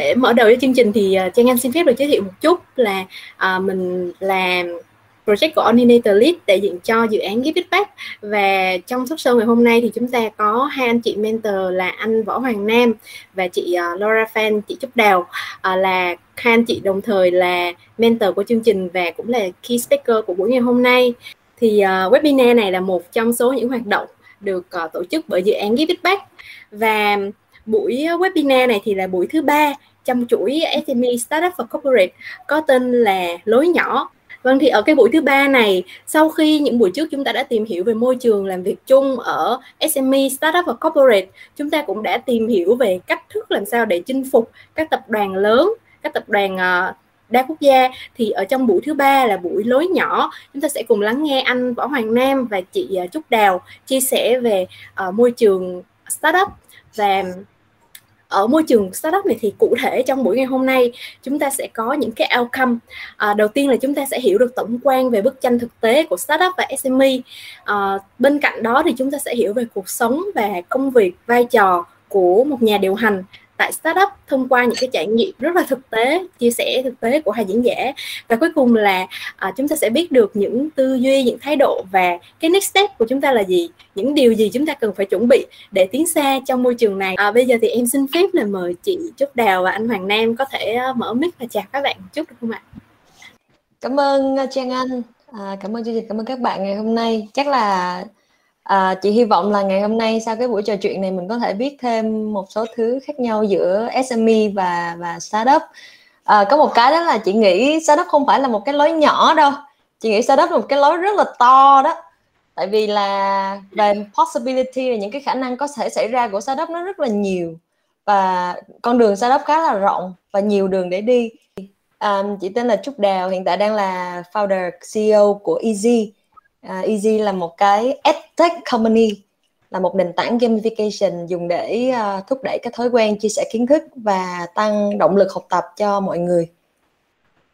để mở đầu cho chương trình thì uh, Trang Anh xin phép được giới thiệu một chút là uh, mình làm project của Coordinator Lead đại diện cho dự án Give It Back và trong suốt show ngày hôm nay thì chúng ta có hai anh chị mentor là anh Võ Hoàng Nam và chị uh, Laura Fan, chị Trúc Đào. Uh, là hai anh chị đồng thời là mentor của chương trình và cũng là key speaker của buổi ngày hôm nay. Thì uh, webinar này là một trong số những hoạt động được uh, tổ chức bởi dự án Give It Back và buổi webinar này thì là buổi thứ ba trong chuỗi SME Startup và Corporate có tên là lối nhỏ. Vâng thì ở cái buổi thứ ba này sau khi những buổi trước chúng ta đã tìm hiểu về môi trường làm việc chung ở SME, Startup và Corporate, chúng ta cũng đã tìm hiểu về cách thức làm sao để chinh phục các tập đoàn lớn, các tập đoàn ờ, đa quốc gia. Thì ở trong buổi thứ ba là buổi lối nhỏ chúng ta sẽ cùng lắng nghe anh Võ Hoàng Nam và chị ờ, Trúc Đào chia sẻ về uh, môi trường startup và ở môi trường startup này thì cụ thể trong buổi ngày hôm nay chúng ta sẽ có những cái outcome. À, đầu tiên là chúng ta sẽ hiểu được tổng quan về bức tranh thực tế của startup và SME à, bên cạnh đó thì chúng ta sẽ hiểu về cuộc sống và công việc vai trò của một nhà điều hành tại startup thông qua những cái trải nghiệm rất là thực tế chia sẻ thực tế của hai diễn giả. Và cuối cùng là à, chúng ta sẽ biết được những tư duy những thái độ và cái next step của chúng ta là gì những điều gì chúng ta cần phải chuẩn bị để tiến xa trong môi trường này. À, bây giờ thì em xin phép là mời chị Trúc Đào và anh Hoàng Nam có thể à, mở mic và chào các bạn một chút được không ạ? Cảm ơn à, Trang Anh. À, cảm ơn chương trình cảm ơn các bạn ngày hôm nay. Chắc là À, chị hy vọng là ngày hôm nay sau cái buổi trò chuyện này mình có thể biết thêm một số thứ khác nhau giữa SME và và startup. À, có một cái đó là chị nghĩ startup không phải là một cái lối nhỏ đâu. Chị nghĩ startup là một cái lối rất là to đó. Tại vì là về possibility là những cái khả năng có thể xảy ra của startup nó rất là nhiều và con đường startup khá là rộng và nhiều đường để đi. À, chị tên là Trúc Đào, hiện tại đang là founder CEO của Easy À, Easy là một cái edtech company là một nền tảng gamification dùng để uh, thúc đẩy các thói quen chia sẻ kiến thức và tăng động lực học tập cho mọi người.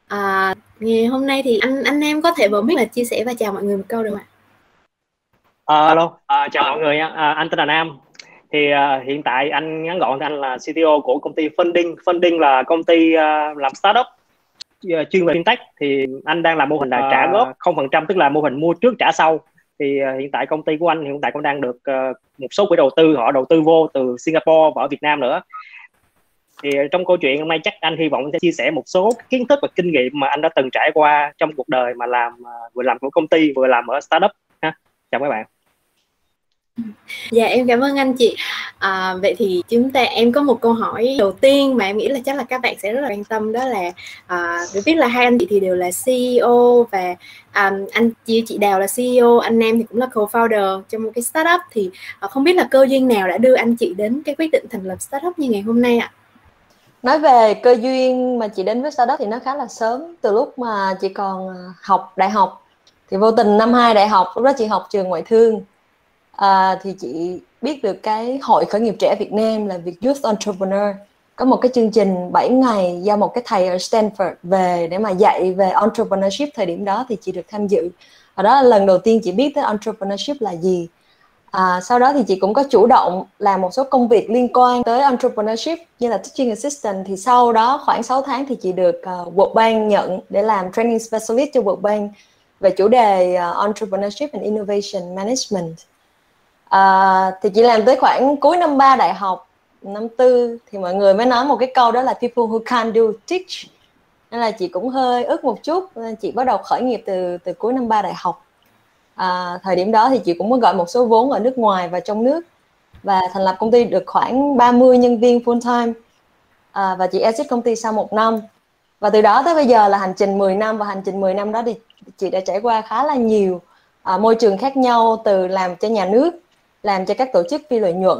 À, ngày hôm nay thì anh anh em có thể bấm mic là chia sẻ và chào mọi người một câu được không ạ? À, alo, à, chào mọi người, à, anh tên là Nam. Thì uh, hiện tại anh ngắn gọn thì anh là CTO của công ty Funding. Funding là công ty uh, làm startup Ờ, chuyên về fintech thì anh đang làm mô hình là trả à. góp không phần trăm tức là mô hình mua trước trả sau thì uh, hiện tại công ty của anh hiện tại cũng đang được uh, một số quỹ đầu tư họ đầu tư vô từ Singapore và ở Việt Nam nữa. Thì ờ, trong câu chuyện hôm nay chắc anh hy vọng sẽ chia sẻ một số kiến thức và kinh nghiệm mà anh đã từng trải qua trong cuộc đời mà làm uh, vừa làm của công ty vừa làm ở startup ha. Chào các bạn. Dạ em cảm ơn anh chị. À, vậy thì chúng ta em có một câu hỏi đầu tiên mà em nghĩ là chắc là các bạn sẽ rất là quan tâm đó là à, được biết là hai anh chị thì đều là CEO và à, anh chị chị Đào là CEO, anh Nam thì cũng là co-founder trong một cái startup thì à, không biết là cơ duyên nào đã đưa anh chị đến cái quyết định thành lập startup như ngày hôm nay ạ? Nói về cơ duyên mà chị đến với startup thì nó khá là sớm từ lúc mà chị còn học đại học thì vô tình năm hai đại học lúc đó chị học trường ngoại thương à, thì chị biết được cái hội khởi nghiệp trẻ Việt Nam là Việt Youth Entrepreneur. Có một cái chương trình 7 ngày do một cái thầy ở Stanford về để mà dạy về entrepreneurship thời điểm đó thì chị được tham dự. Và đó là lần đầu tiên chị biết tới entrepreneurship là gì. À, sau đó thì chị cũng có chủ động làm một số công việc liên quan tới entrepreneurship như là teaching assistant. Thì sau đó khoảng 6 tháng thì chị được uh, World Bank nhận để làm training specialist cho World Bank về chủ đề uh, entrepreneurship and innovation management à, thì chị làm tới khoảng cuối năm 3 đại học năm tư thì mọi người mới nói một cái câu đó là people who can't do teach. Nên là chị cũng hơi ức một chút nên chị bắt đầu khởi nghiệp từ từ cuối năm 3 đại học. À, thời điểm đó thì chị cũng có gọi một số vốn ở nước ngoài và trong nước và thành lập công ty được khoảng 30 nhân viên full time. À, và chị exit công ty sau một năm. Và từ đó tới bây giờ là hành trình 10 năm và hành trình 10 năm đó thì chị đã trải qua khá là nhiều à, môi trường khác nhau từ làm cho nhà nước làm cho các tổ chức phi lợi nhuận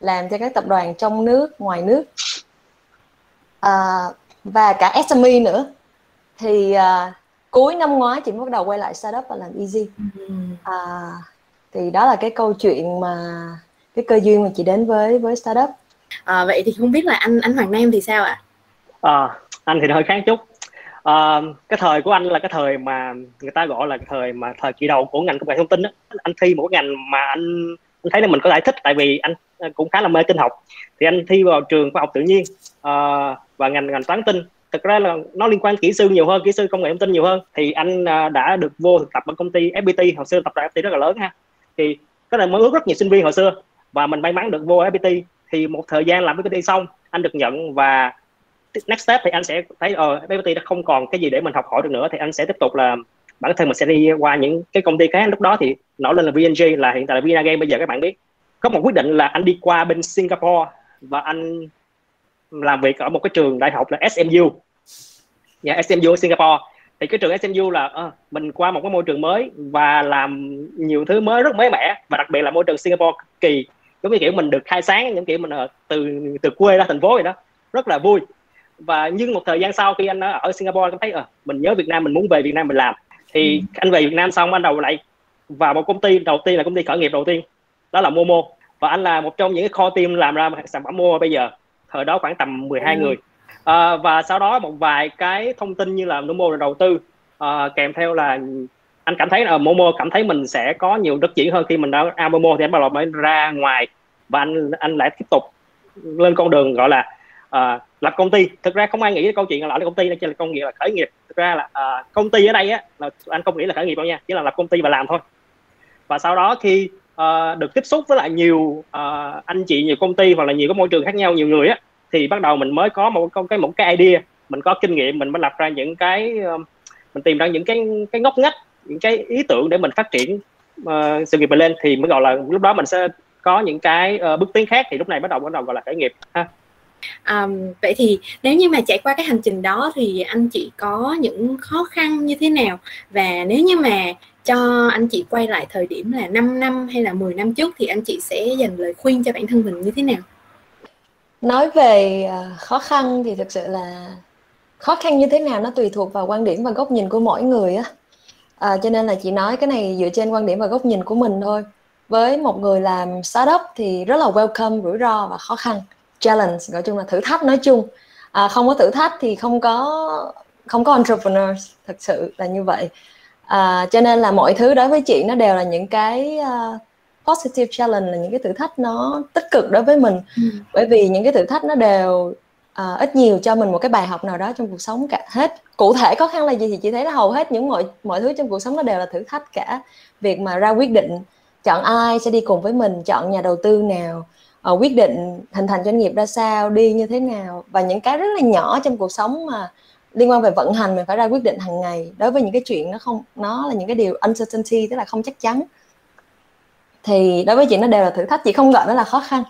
làm cho các tập đoàn trong nước ngoài nước. À, và cả SME nữa. Thì à, cuối năm ngoái chị bắt đầu quay lại startup và làm easy à, thì đó là cái câu chuyện mà cái cơ duyên mà chị đến với với startup. À, vậy thì không biết là anh anh Hoàng Nam thì sao ạ? À, anh thì hơi khác chút. À, cái thời của anh là cái thời mà người ta gọi là cái thời mà thời kỳ đầu của ngành công nghệ thông tin đó. anh thi một ngành mà anh anh thấy là mình có giải thích tại vì anh ờ, cũng khá là mê tin học. Thì anh thi vào trường khoa học tự nhiên uh, và ngành ngành toán tin. Thực ra là nó liên quan kỹ sư nhiều hơn kỹ sư công nghệ thông tin nhiều hơn. Thì anh uh, đã được vô thực tập ở công ty FPT hồi xưa tập tại FPT rất là lớn ha. Thì cái này mới ước rất nhiều sinh viên hồi xưa. Và mình may mắn được vô FPT thì một thời gian làm FPT xong anh được nhận và next step thì anh sẽ thấy ờ FPT đã không còn cái gì để mình học hỏi được nữa. Thì anh sẽ tiếp tục là bản thân mình sẽ đi qua những cái công ty khác. Lúc đó thì nổi lên là VNG là hiện tại là Vinagame bây giờ các bạn biết. Có một quyết định là anh đi qua bên Singapore và anh làm việc ở một cái trường đại học là SMU nhà yeah, dạ, SMU ở Singapore. Thì cái trường SMU là à, mình qua một cái môi trường mới và làm nhiều thứ mới rất mới mẻ. Và đặc biệt là môi trường Singapore cực kỳ giống như kiểu mình được khai sáng những kiểu mình ở từ từ quê ra thành phố vậy đó. Rất là vui. Và nhưng một thời gian sau khi anh ở Singapore anh thấy à, mình nhớ Việt Nam mình muốn về Việt Nam mình làm thì ừ. anh về Việt Nam xong anh đầu lại vào một công ty đầu tiên là công ty khởi nghiệp đầu tiên đó là Momo và anh là một trong những cái kho team làm ra sản phẩm Momo bây giờ thời đó khoảng tầm 12 ừ. người à, và sau đó một vài cái thông tin như là Momo đầu tư à, kèm theo là anh cảm thấy là Momo cảm thấy mình sẽ có nhiều đất triển hơn khi mình đã à, Momo thì anh bắt đầu mới ra ngoài và anh anh lại tiếp tục lên con đường gọi là uh, lập công ty. Thực ra không ai nghĩ câu chuyện là lập công ty đây chỉ là công nghiệp là khởi nghiệp. Thực ra là uh, công ty ở đây á là anh không nghĩ là khởi nghiệp đâu nha chỉ là lập công ty và làm thôi. Và sau đó khi uh, được tiếp xúc với lại nhiều uh, anh chị nhiều công ty hoặc là nhiều cái môi trường khác nhau nhiều người á thì bắt đầu mình mới có một cái một cái idea mình có kinh nghiệm mình mới lập ra những cái uh, mình tìm ra những cái cái ngóc ngách những cái ý tưởng để mình phát triển uh, sự nghiệp mình lên. Thì mới gọi là lúc đó mình sẽ có những cái uh, bước tiến khác thì lúc này bắt đầu bắt đầu gọi là khởi nghiệp ha à, vậy thì nếu như mà trải qua cái hành trình đó thì anh chị có những khó khăn như thế nào và nếu như mà cho anh chị quay lại thời điểm là 5 năm hay là 10 năm trước thì anh chị sẽ dành lời khuyên cho bản thân mình như thế nào? Nói về ờ, khó khăn thì thực sự là khó khăn như thế nào nó tùy thuộc vào quan điểm và góc nhìn của mỗi người á. À, cho nên là chị nói cái này dựa trên quan điểm và góc nhìn của mình thôi. Với một người làm startup thì rất là welcome rủi ro và khó khăn challenge gọi chung là thử thách nói chung. À, không có thử thách thì không có không có entrepreneurs thật sự là như vậy. À, cho nên là mọi thứ đối với chị nó đều là những cái uh, positive challenge là những cái thử thách nó tích cực đối với mình. Ừ. bởi vì những cái thử thách nó đều uh, ít nhiều cho mình một cái bài học nào đó trong cuộc sống cả. Hết. Cụ thể khó khăn là gì thì chị thấy là hầu hết những mọi mọi thứ trong cuộc sống nó đều là thử thách cả. Việc mà ra quyết định chọn ai sẽ đi cùng với mình chọn nhà đầu tư nào uh, quyết định hình thành doanh nghiệp ra sao đi như thế nào và những cái rất là nhỏ trong cuộc sống mà liên quan về vận hành mình phải ra quyết định hàng ngày. Đối với những cái chuyện nó không nó là những cái điều uncertainty tức là không chắc chắn. Thì đối với chị nó đều là thử thách chị không gọi nó là khó khăn.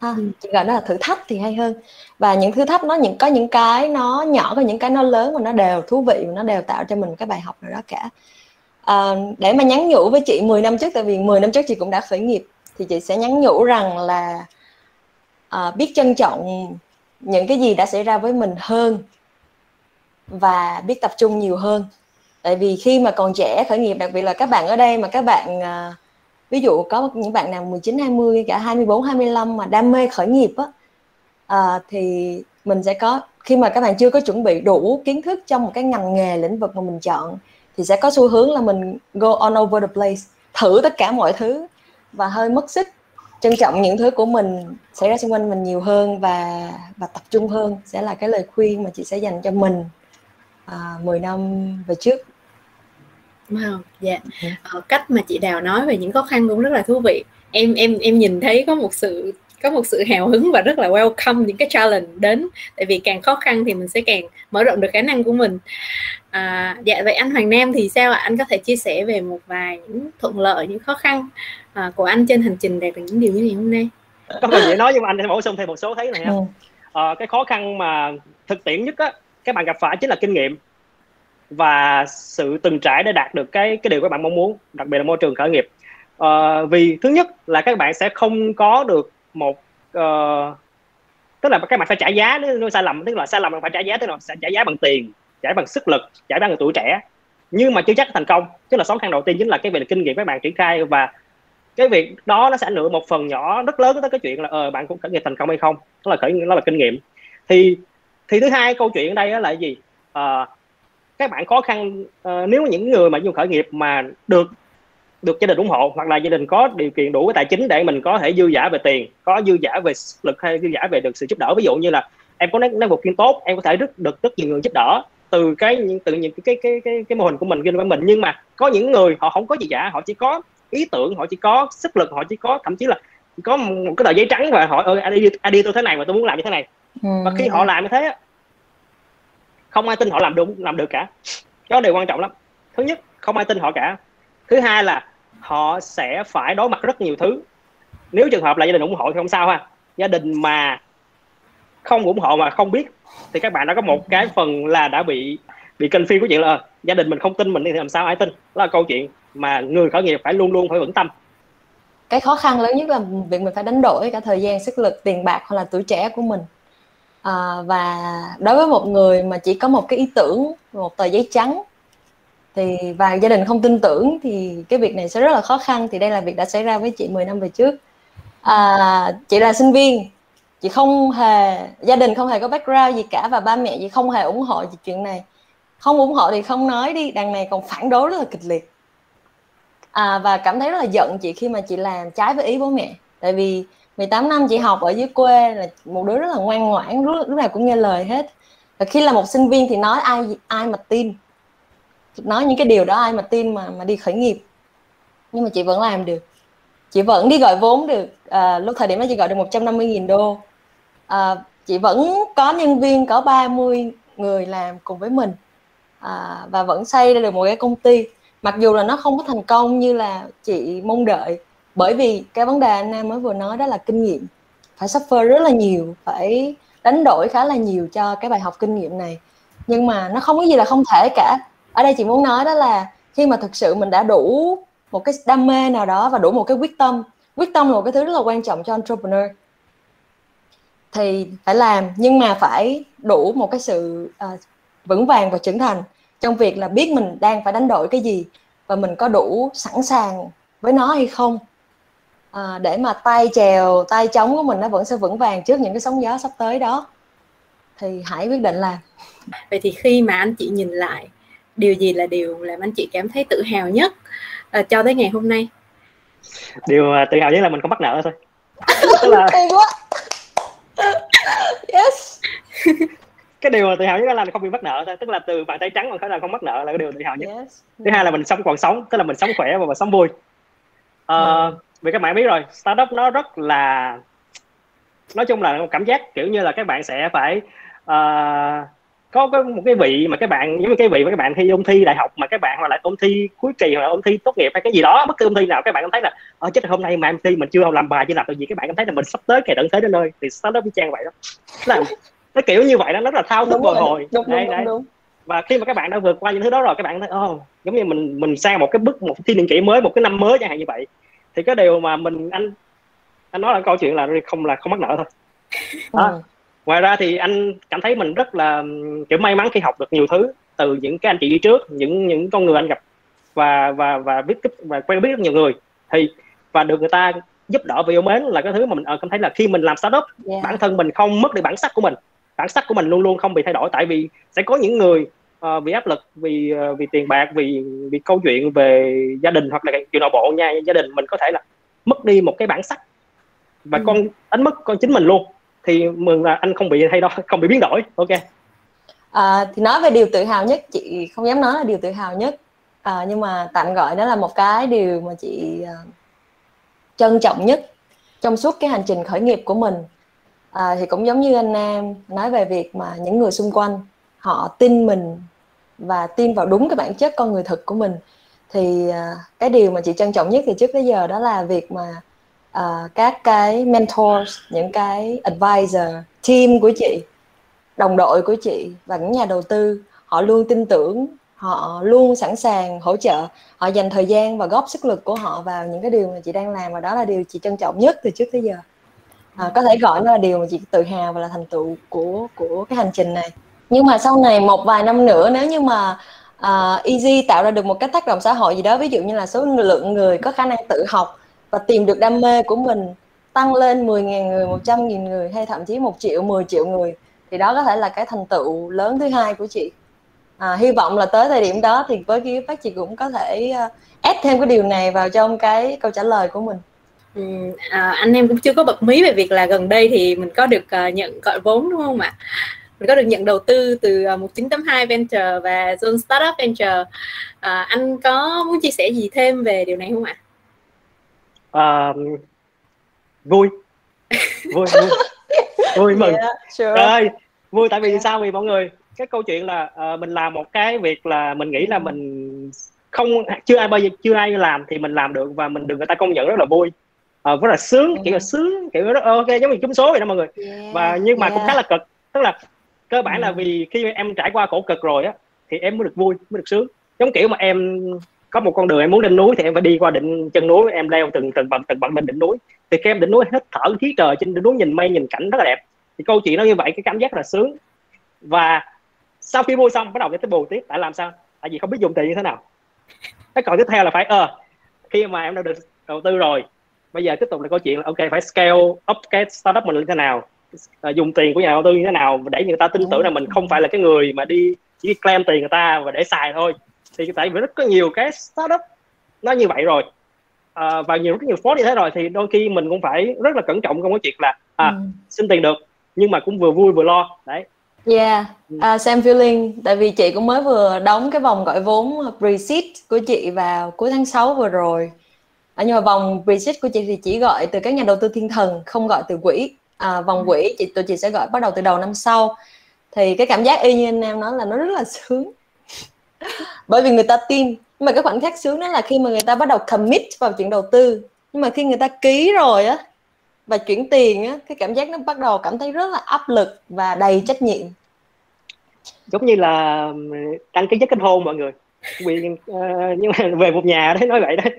Ha ừ. chị gọi nó là thử thách thì hay hơn. Và những thử thách nó những có những cái nó nhỏ có những cái nó lớn mà nó đều thú vị và nó đều tạo cho mình cái bài học nào đó cả. À, để mà nhắn nhủ với chị 10 năm trước tại vì 10 năm trước chị cũng đã khởi nghiệp thì chị sẽ nhắn nhủ rằng là à, biết trân trọng những cái gì đã xảy ra với mình hơn và biết tập trung nhiều hơn. Tại vì khi mà còn trẻ khởi nghiệp đặc biệt là các bạn ở đây mà các bạn à, ví dụ có những bạn nào 19 20 cả 24 25 mà đam mê khởi nghiệp á à, thì mình sẽ có khi mà các bạn chưa có chuẩn bị đủ kiến thức trong một cái ngành nghề lĩnh vực mà mình chọn thì sẽ có xu hướng là mình go on over the place thử tất cả mọi thứ và hơi mất sức trân trọng những thứ của mình xảy ra xung quanh mình nhiều hơn và và tập trung hơn sẽ là cái lời khuyên mà chị sẽ dành cho mình à, 10 năm về trước Wow, dạ. Ừ. Ờ, cách mà chị Đào nói về những khó khăn cũng rất là thú vị. Em em em nhìn thấy có một sự có một sự hào hứng và rất là welcome những cái challenge đến. Tại vì càng khó khăn thì mình sẽ càng mở rộng được khả năng của mình. À, dạ vậy anh Hoàng Nam thì sao ạ? Anh có thể chia sẻ về một vài những thuận lợi những khó khăn à, của anh trên hành trình đạt được những điều như ngày hôm nay? Có phần dễ nói nhưng mà anh sẽ bổ sung thêm một số thấy này ha. Ừ. à, cái khó khăn mà thực tiễn nhất á các bạn gặp phải chính là kinh nghiệm và sự từng trải để đạt được cái cái điều các bạn mong muốn đặc biệt là môi trường khởi nghiệp. À, vì thứ nhất là các bạn sẽ không có được một uh, tức là các bạn phải trả giá nếu, nó sai lầm tức là sai lầm bạn phải trả giá tức là sẽ trả giá bằng tiền trả bằng sức lực trả bằng tuổi trẻ. Nhưng mà chưa chắc thành công tức là khó khăn đầu tiên chính là cái việc kinh nghiệm các bạn triển khai và cái việc đó nó sẽ ảnh hưởng một phần nhỏ rất lớn tới cái chuyện là ờ bạn cũng khởi nghiệp thành công hay không đó là khởi nó là kinh nghiệm. Thì thì thứ hai câu chuyện ở đây là gì? À, các bạn khó khăn uh, nếu những người mà dùng khởi nghiệp mà được được gia đình ủng hộ hoặc là gia đình có điều kiện đủ cái tài chính để mình có thể dư giả về tiền có dư giả về lực hay dư giả về được sự giúp đỡ. Ví dụ như là em có networking tốt em có thể rất được rất nhiều người giúp đỡ từ cái những từ những cái cái cái cái, cái mô hình của mình kinh doanh mình. Nhưng mà có những người họ không có gì cả họ chỉ có ý tưởng họ chỉ có sức lực họ chỉ có thậm chí là chỉ có một cái tờ giấy trắng và hỏi ơi anh đi anh đi tôi thế này và tôi muốn làm như thế này. Ừ. và khi họ làm như thế không ai tin họ làm đúng làm được cả. Đó điều quan trọng lắm. Thứ nhất không ai tin họ cả. Thứ hai là họ sẽ phải đối mặt rất nhiều thứ. Nếu trường hợp là gia đình ủng hộ thì không sao ha. Gia đình mà không ủng hộ mà không biết thì các bạn đã có một cái phần là đã bị bị kênh phim của chuyện là ờ, gia đình mình không tin mình thì làm sao ai tin? Đó là câu chuyện mà người khởi nghiệp phải luôn luôn phải vững tâm. Cái khó khăn lớn nhất là việc mình phải đánh đổi cả thời gian sức lực tiền bạc hoặc là tuổi trẻ của mình. À, và đối với một người mà chỉ có một cái ý tưởng một tờ giấy trắng thì và gia đình không tin tưởng thì cái việc này sẽ rất là khó khăn. Thì đây là việc đã xảy ra với chị 10 năm về trước. À, chị là sinh viên. Chị không hề gia đình không hề có background gì cả và ba mẹ chị không hề ủng hộ chị chuyện này. Không ủng hộ thì không nói đi. Đằng này còn phản đối rất là kịch liệt. À, và cảm thấy rất là giận chị khi mà chị làm trái với ý bố mẹ. Tại vì 18 năm chị học ở dưới quê là một đứa rất là ngoan ngoãn lúc nào cũng nghe lời hết. Và khi là một sinh viên thì nói ai ai mà tin nói những cái điều đó ai mà tin mà mà đi khởi nghiệp. Nhưng mà chị vẫn làm được. Chị vẫn đi gọi vốn được. À, lúc thời điểm đó chị gọi được 150.000 đô. À, chị vẫn có nhân viên có 30 người làm cùng với mình. À, và vẫn xây ra được một cái công ty. Mặc dù là nó không có thành công như là chị mong đợi. Bởi vì cái vấn đề anh Nam mới vừa nói đó là kinh nghiệm. Phải suffer rất là nhiều phải đánh đổi khá là nhiều cho cái bài học kinh nghiệm này. Nhưng mà nó không có gì là không thể cả ở đây chị muốn nói đó là khi mà thực sự mình đã đủ một cái đam mê nào đó và đủ một cái quyết tâm quyết tâm là một cái thứ rất là quan trọng cho entrepreneur. Thì phải làm nhưng mà phải đủ một cái sự uh, vững vàng và trưởng thành trong việc là biết mình đang phải đánh đổi cái gì và mình có đủ sẵn sàng với nó hay không. À, để mà tay chèo tay chống của mình nó vẫn sẽ vững vàng trước những cái sóng gió sắp tới đó. Thì hãy quyết định làm. Vậy thì khi mà anh chị nhìn lại điều gì là điều làm anh chị cảm thấy tự hào nhất uh, cho tới ngày hôm nay? Điều uh, tự hào nhất là mình không bắt nợ thôi. Tức là quá. Yes. Cái điều mà tự hào nhất là không bị mất nợ thôi tức là từ bàn tay trắng mà khởi là không mất nợ là cái điều tự hào nhất. Yes. thứ hai là mình sống còn sống tức là mình sống khỏe và mình sống vui. Uh, ừ. vì các bạn biết rồi startup nó rất là nói chung là một cảm giác kiểu như là các bạn sẽ phải uh, có cái một cái vị mà các bạn giống như cái vị mà các bạn thi ôn thi đại học mà các bạn hoặc là ôn thi cuối kỳ hoặc là ôn thi tốt nghiệp hay cái gì đó bất cứ ôn thi nào các bạn cảm thấy là ở chết hôm nay mà em thi mình chưa làm bài chưa làm được gì các bạn cảm thấy là mình sắp tới ngày tận thế đến nơi thì startup trang vậy đó là nó kiểu như vậy đó nó rất là thao thức bồi hồi. đúng, đấy, đúng, đấy. Đúng, và khi mà các bạn đã vượt qua những thứ đó rồi các bạn thấy oh, giống như mình mình sang một cái bước một thiên niên kỷ mới một cái năm mới chẳng hạn như vậy. Thì cái điều mà mình anh anh nói là câu chuyện là không là không mắc nợ thôi. Đó. Ngoài ra thì anh cảm thấy mình rất là kiểu may mắn khi học được nhiều thứ từ những cái anh chị đi trước những những con người anh gặp và và và biết và quen biết rất nhiều người thì và được người ta giúp đỡ và yêu mến là cái thứ mà mình ờ, cảm thấy là khi mình làm startup yeah. bản thân mình không mất đi bản sắc của mình bản sắc của mình luôn luôn không bị thay đổi tại vì sẽ có những người uh, vì áp lực vì uh, vì tiền bạc vì vì câu chuyện về gia đình hoặc là chuyện nội bộ nha gia đình mình có thể là mất đi một cái bản sắc và ừ. con đánh mất con chính mình luôn thì mừng là anh không bị thay đổi không bị biến đổi. Ok. À, thì nói về điều tự hào nhất chị không dám nói là điều tự hào nhất. À, nhưng mà tạm gọi đó là một cái điều mà chị uh, trân trọng nhất trong suốt cái hành trình khởi nghiệp của mình. À, thì cũng giống như anh Nam nói về việc mà những người xung quanh họ tin mình và tin vào đúng cái bản chất con người thật của mình. Thì uh, cái điều mà chị trân trọng nhất thì trước tới giờ đó là việc mà uh, các cái mentors những cái advisor team của chị đồng đội của chị và những nhà đầu tư họ luôn tin tưởng họ luôn sẵn sàng hỗ trợ họ dành thời gian và góp sức lực của họ vào những cái điều mà chị đang làm và đó là điều chị trân trọng nhất từ trước tới giờ. À, có thể gọi nó là điều mà chị tự hào và là thành tựu của của cái hành trình này. Nhưng mà sau này một vài năm nữa nếu như mà uh, Easy tạo ra được một cái tác động xã hội gì đó ví dụ như là số lượng người có khả năng tự học và tìm được đam mê của mình tăng lên 10.000 người, 100.000 người hay thậm chí 1 triệu, 10 triệu người thì đó có thể là cái thành tựu lớn thứ hai của chị. À, hy vọng là tới thời điểm đó thì với cái phát chị cũng có thể à, uh, ép thêm cái điều này vào trong cái câu trả lời của mình. Ừ, à, anh em cũng chưa có bật mí về việc là gần đây thì mình có được uh, nhận gọi vốn đúng không ạ? Mình có được nhận đầu tư từ à, uh, 1982 Venture và Zone Startup Venture. À, anh có muốn chia sẻ gì thêm về điều này không ạ? À, vui, vui, vui, vui mừng. Yeah, sure. ơi, vui tại vì yeah. sao vì mọi người cái câu chuyện là uh, mình làm một cái việc là mình nghĩ là mình không chưa ai bao giờ chưa ai làm thì mình làm được và mình được người ta công nhận rất là vui uh, rất là sướng kiểu là sướng kiểu rất ok giống như trúng số vậy đó mọi người yeah. và nhưng mà yeah. cũng khá là cực tức là cơ bản là vì khi em trải qua khổ cực rồi á thì em mới được vui mới được sướng giống kiểu mà em có một con đường em muốn lên núi thì em phải đi qua đỉnh chân núi em leo từng từng bậc từng bậc lên đỉnh núi. Thì khi em đỉnh núi hết thở khí trời trên đỉnh núi nhìn mây nhìn cảnh rất là đẹp. Thì câu chuyện nó như vậy cái cảm giác rất là sướng. Và sau khi mua xong bắt đầu tới bù tiếp tại làm sao? Tại vì không biết dùng tiền như thế nào. Cái còn tiếp theo là phải ờ khi mà em đã được đầu tư rồi bây giờ tiếp tục là câu chuyện là ok phải scale up cái startup mình như thế nào à, dùng tiền của nhà đầu tư như thế nào để người ta tin tưởng là mình không phải là cái người mà đi chỉ claim tiền người ta và để xài thôi thì tại vì rất có nhiều cái startup nó như vậy rồi à, và nhiều rất nhiều phó như thế rồi thì đôi khi mình cũng phải rất là cẩn trọng trong cái chuyện là à, ừ. xin tiền được nhưng mà cũng vừa vui vừa lo đấy Yeah, uh, same feeling tại vì chị cũng mới vừa đóng cái vòng gọi vốn pre-seed của chị vào cuối tháng 6 vừa rồi. À, nhưng mà vòng pre-seed của chị thì chỉ gọi từ các nhà đầu tư thiên thần, không gọi từ quỹ. À, vòng ừ. quỹ chị tụi chị sẽ gọi bắt đầu từ đầu năm sau. Thì cái cảm giác y như anh em nói là nó rất là sướng. Bởi vì người ta tin. Nhưng mà cái khoảnh khắc sướng đó là khi mà người ta bắt đầu commit vào chuyện đầu tư. Nhưng mà khi người ta ký rồi á và chuyển tiền á cái cảm giác nó bắt đầu cảm thấy rất là áp lực và đầy trách nhiệm giống như là đăng ký giấy kết hôn mọi người quyền uh, nhưng mà về một nhà đấy nói vậy đấy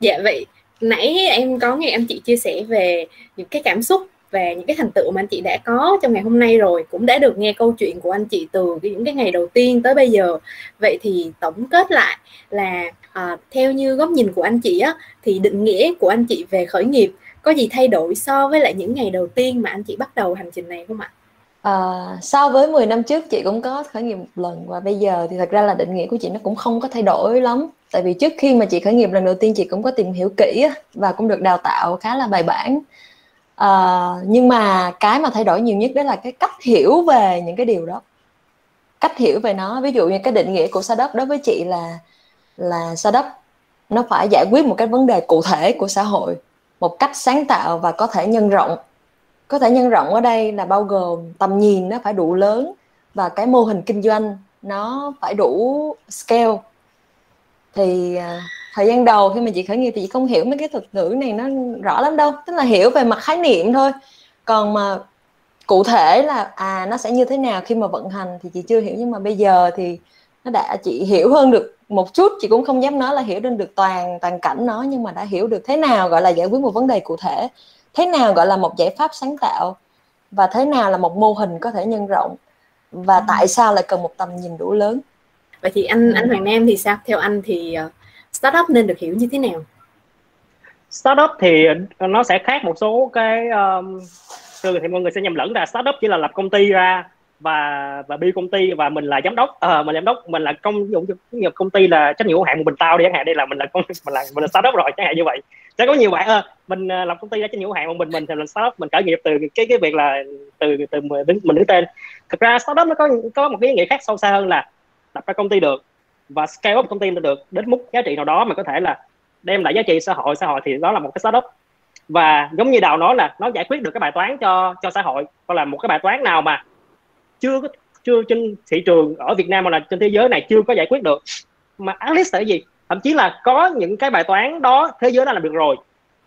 dạ vậy nãy em có nghe anh chị chia sẻ về những cái cảm xúc về những cái thành tựu mà anh chị đã có trong ngày hôm nay rồi cũng đã được nghe câu chuyện của anh chị từ những cái ngày đầu tiên tới bây giờ. Vậy thì tổng kết lại là à, theo như góc nhìn của anh chị á thì định nghĩa của anh chị về khởi nghiệp có gì thay đổi so với lại những ngày đầu tiên mà anh chị bắt đầu hành trình này không ạ? À, so với 10 năm trước chị cũng có khởi nghiệp một lần và bây giờ thì thật ra là định nghĩa của chị nó cũng không có thay đổi lắm. Tại vì trước khi mà chị khởi nghiệp lần đầu tiên chị cũng có tìm hiểu kỹ và cũng được đào tạo khá là bài bản à, nhưng mà cái mà thay đổi nhiều nhất đó là cái cách hiểu về những cái điều đó. Cách hiểu về nó ví dụ như cái định nghĩa của startup đối với chị là là startup nó phải giải quyết một cái vấn đề cụ thể của xã hội một cách sáng tạo và có thể nhân rộng. Có thể nhân rộng ở đây là bao gồm tầm nhìn nó phải đủ lớn và cái mô hình kinh doanh nó phải đủ scale. Thì à, thời gian đầu khi mà chị khởi nghiệp thì chị không hiểu mấy cái thuật ngữ này nó rõ lắm đâu. Tức là hiểu về mặt khái niệm thôi. Còn mà cụ thể là à nó sẽ như thế nào khi mà vận hành thì chị chưa hiểu. Nhưng mà bây giờ thì nó đã chị hiểu hơn được một chút. Chị cũng không dám nói là hiểu đến được toàn toàn cảnh nó nhưng mà đã hiểu được thế nào gọi là giải quyết một vấn đề cụ thể. Thế nào gọi là một giải pháp sáng tạo và thế nào là một mô hình có thể nhân rộng và ừ. tại sao lại cần một tầm nhìn đủ lớn. Vậy thì anh anh Hoàng Nam thì sao? Theo anh thì uh, startup nên được hiểu như thế nào? Startup thì nó sẽ khác một số cái um, thì mọi người sẽ nhầm lẫn là startup chỉ là lập công ty ra và và bi công ty và mình là giám đốc à, mình mình giám đốc mình là công dụng nghiệp công ty là trách nhiệm hữu hạn một mình tao đi chẳng hạn đây là mình là công mình là mình là startup rồi chẳng hạn như vậy. Sẽ có nhiều bạn à, mình ờ, làm công ty ra trách nhiệm hữu hạn một mình mình thì là startup mình khởi nghiệp từ cái cái việc là từ từ mình đứng, mình đứng tên. Thực ra startup nó có có một cái ý nghĩa khác sâu xa hơn là lập ra công ty được và scale up công ty được đến mức giá trị nào đó mà có thể là đem lại giá trị xã hội xã hội thì đó là một cái startup. Và giống như đào nói là nó giải quyết được cái bài toán cho cho xã hội. Hoặc là một cái bài toán nào mà chưa chưa trên thị trường ở Việt Nam hoặc là trên thế giới này chưa có giải quyết được. Mà Atlas là cái gì? Thậm chí là có những cái bài toán đó thế giới đã làm được rồi,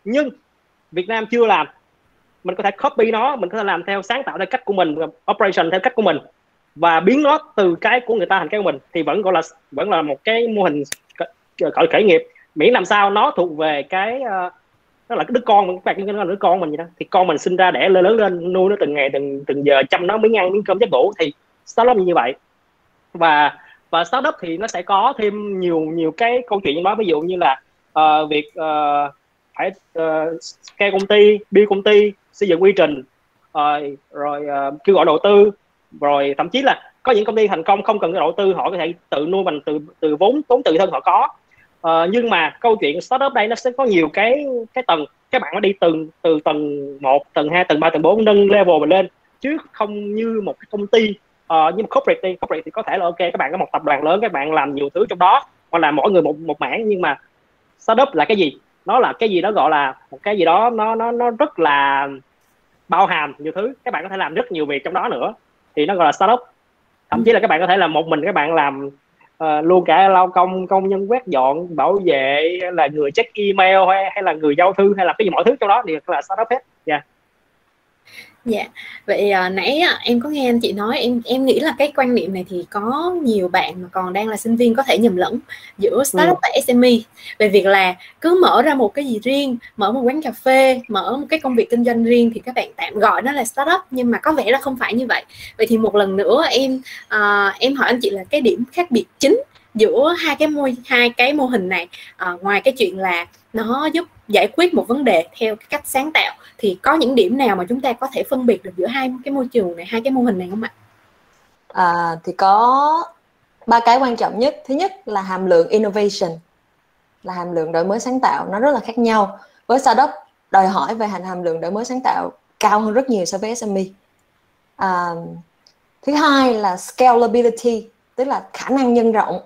nhưng Việt Nam chưa làm. Mình có thể copy nó, mình có thể làm theo, sáng tạo theo cách của mình, operation theo cách của mình và biến nó từ cái của người ta thành cái của mình thì vẫn gọi là vẫn là một cái mô hình khởi khởi nghiệp. Miễn làm sao nó thuộc về cái uh, nó là cái đứa con mình bạn nó là đứa con mình vậy đó. Thì con mình sinh ra đẻ lên lớn lên nuôi nó từng ngày từng từng giờ chăm nó miếng ăn miếng cơm giấc ngủ thì startup như vậy. Và và startup thì nó sẽ có thêm nhiều nhiều cái câu chuyện như đó. Ví dụ như là uh, việc uh, phải uh, scale công ty build công ty xây dựng quy trình uh, rồi uh, kêu gọi đầu tư rồi thậm chí là có những công ty thành công không cần cái đầu tư họ có thể tự nuôi mình từ từ vốn tốn tự thân họ có. Uh, nhưng mà câu chuyện startup đây nó sẽ có nhiều cái cái tầng các bạn nó đi từ từ tầng 1, tầng 2, tầng 3, tầng 4 nâng level mình lên. Chứ không như một cái công ty uh, như một corporate đi corporate thì có thể là ok các bạn có một tập đoàn lớn các bạn làm nhiều thứ trong đó hoặc là mỗi người một một mảng. Nhưng mà startup là cái gì? Nó là cái gì đó gọi là một cái gì đó nó nó nó rất là bao hàm nhiều thứ. Các bạn có thể làm rất nhiều việc trong đó nữa thì nó gọi là startup thậm chí là các bạn có thể là một mình các bạn làm uh, luôn cả lao công công nhân quét dọn bảo vệ là người check email hay hay là người giao thư hay là cái gì mọi thứ trong đó thì là startup hết dạ yeah. Dạ, vậy à, nãy à, em có nghe anh chị nói em em nghĩ là cái quan niệm này thì có nhiều bạn mà còn đang là sinh viên có thể nhầm lẫn giữa startup ừ. và SME về việc là cứ mở ra một cái gì riêng, mở một quán cà phê, mở một cái công việc kinh doanh riêng thì các bạn tạm gọi nó là startup nhưng mà có vẻ là không phải như vậy. Vậy thì một lần nữa em à, em hỏi anh chị là cái điểm khác biệt chính giữa hai cái mô hai cái mô hình này à, ngoài cái chuyện là nó giúp giải quyết một vấn đề theo cái cách sáng tạo thì có những điểm nào mà chúng ta có thể phân biệt được giữa hai cái môi trường này hai cái mô hình này không ạ? À, thì có ba cái quan trọng nhất. Thứ nhất là hàm lượng innovation là hàm lượng đổi mới sáng tạo nó rất là khác nhau. Với startup đòi hỏi về hành hàm lượng đổi mới sáng tạo cao hơn rất nhiều so với SME à, thứ hai là scalability tức là khả năng nhân rộng.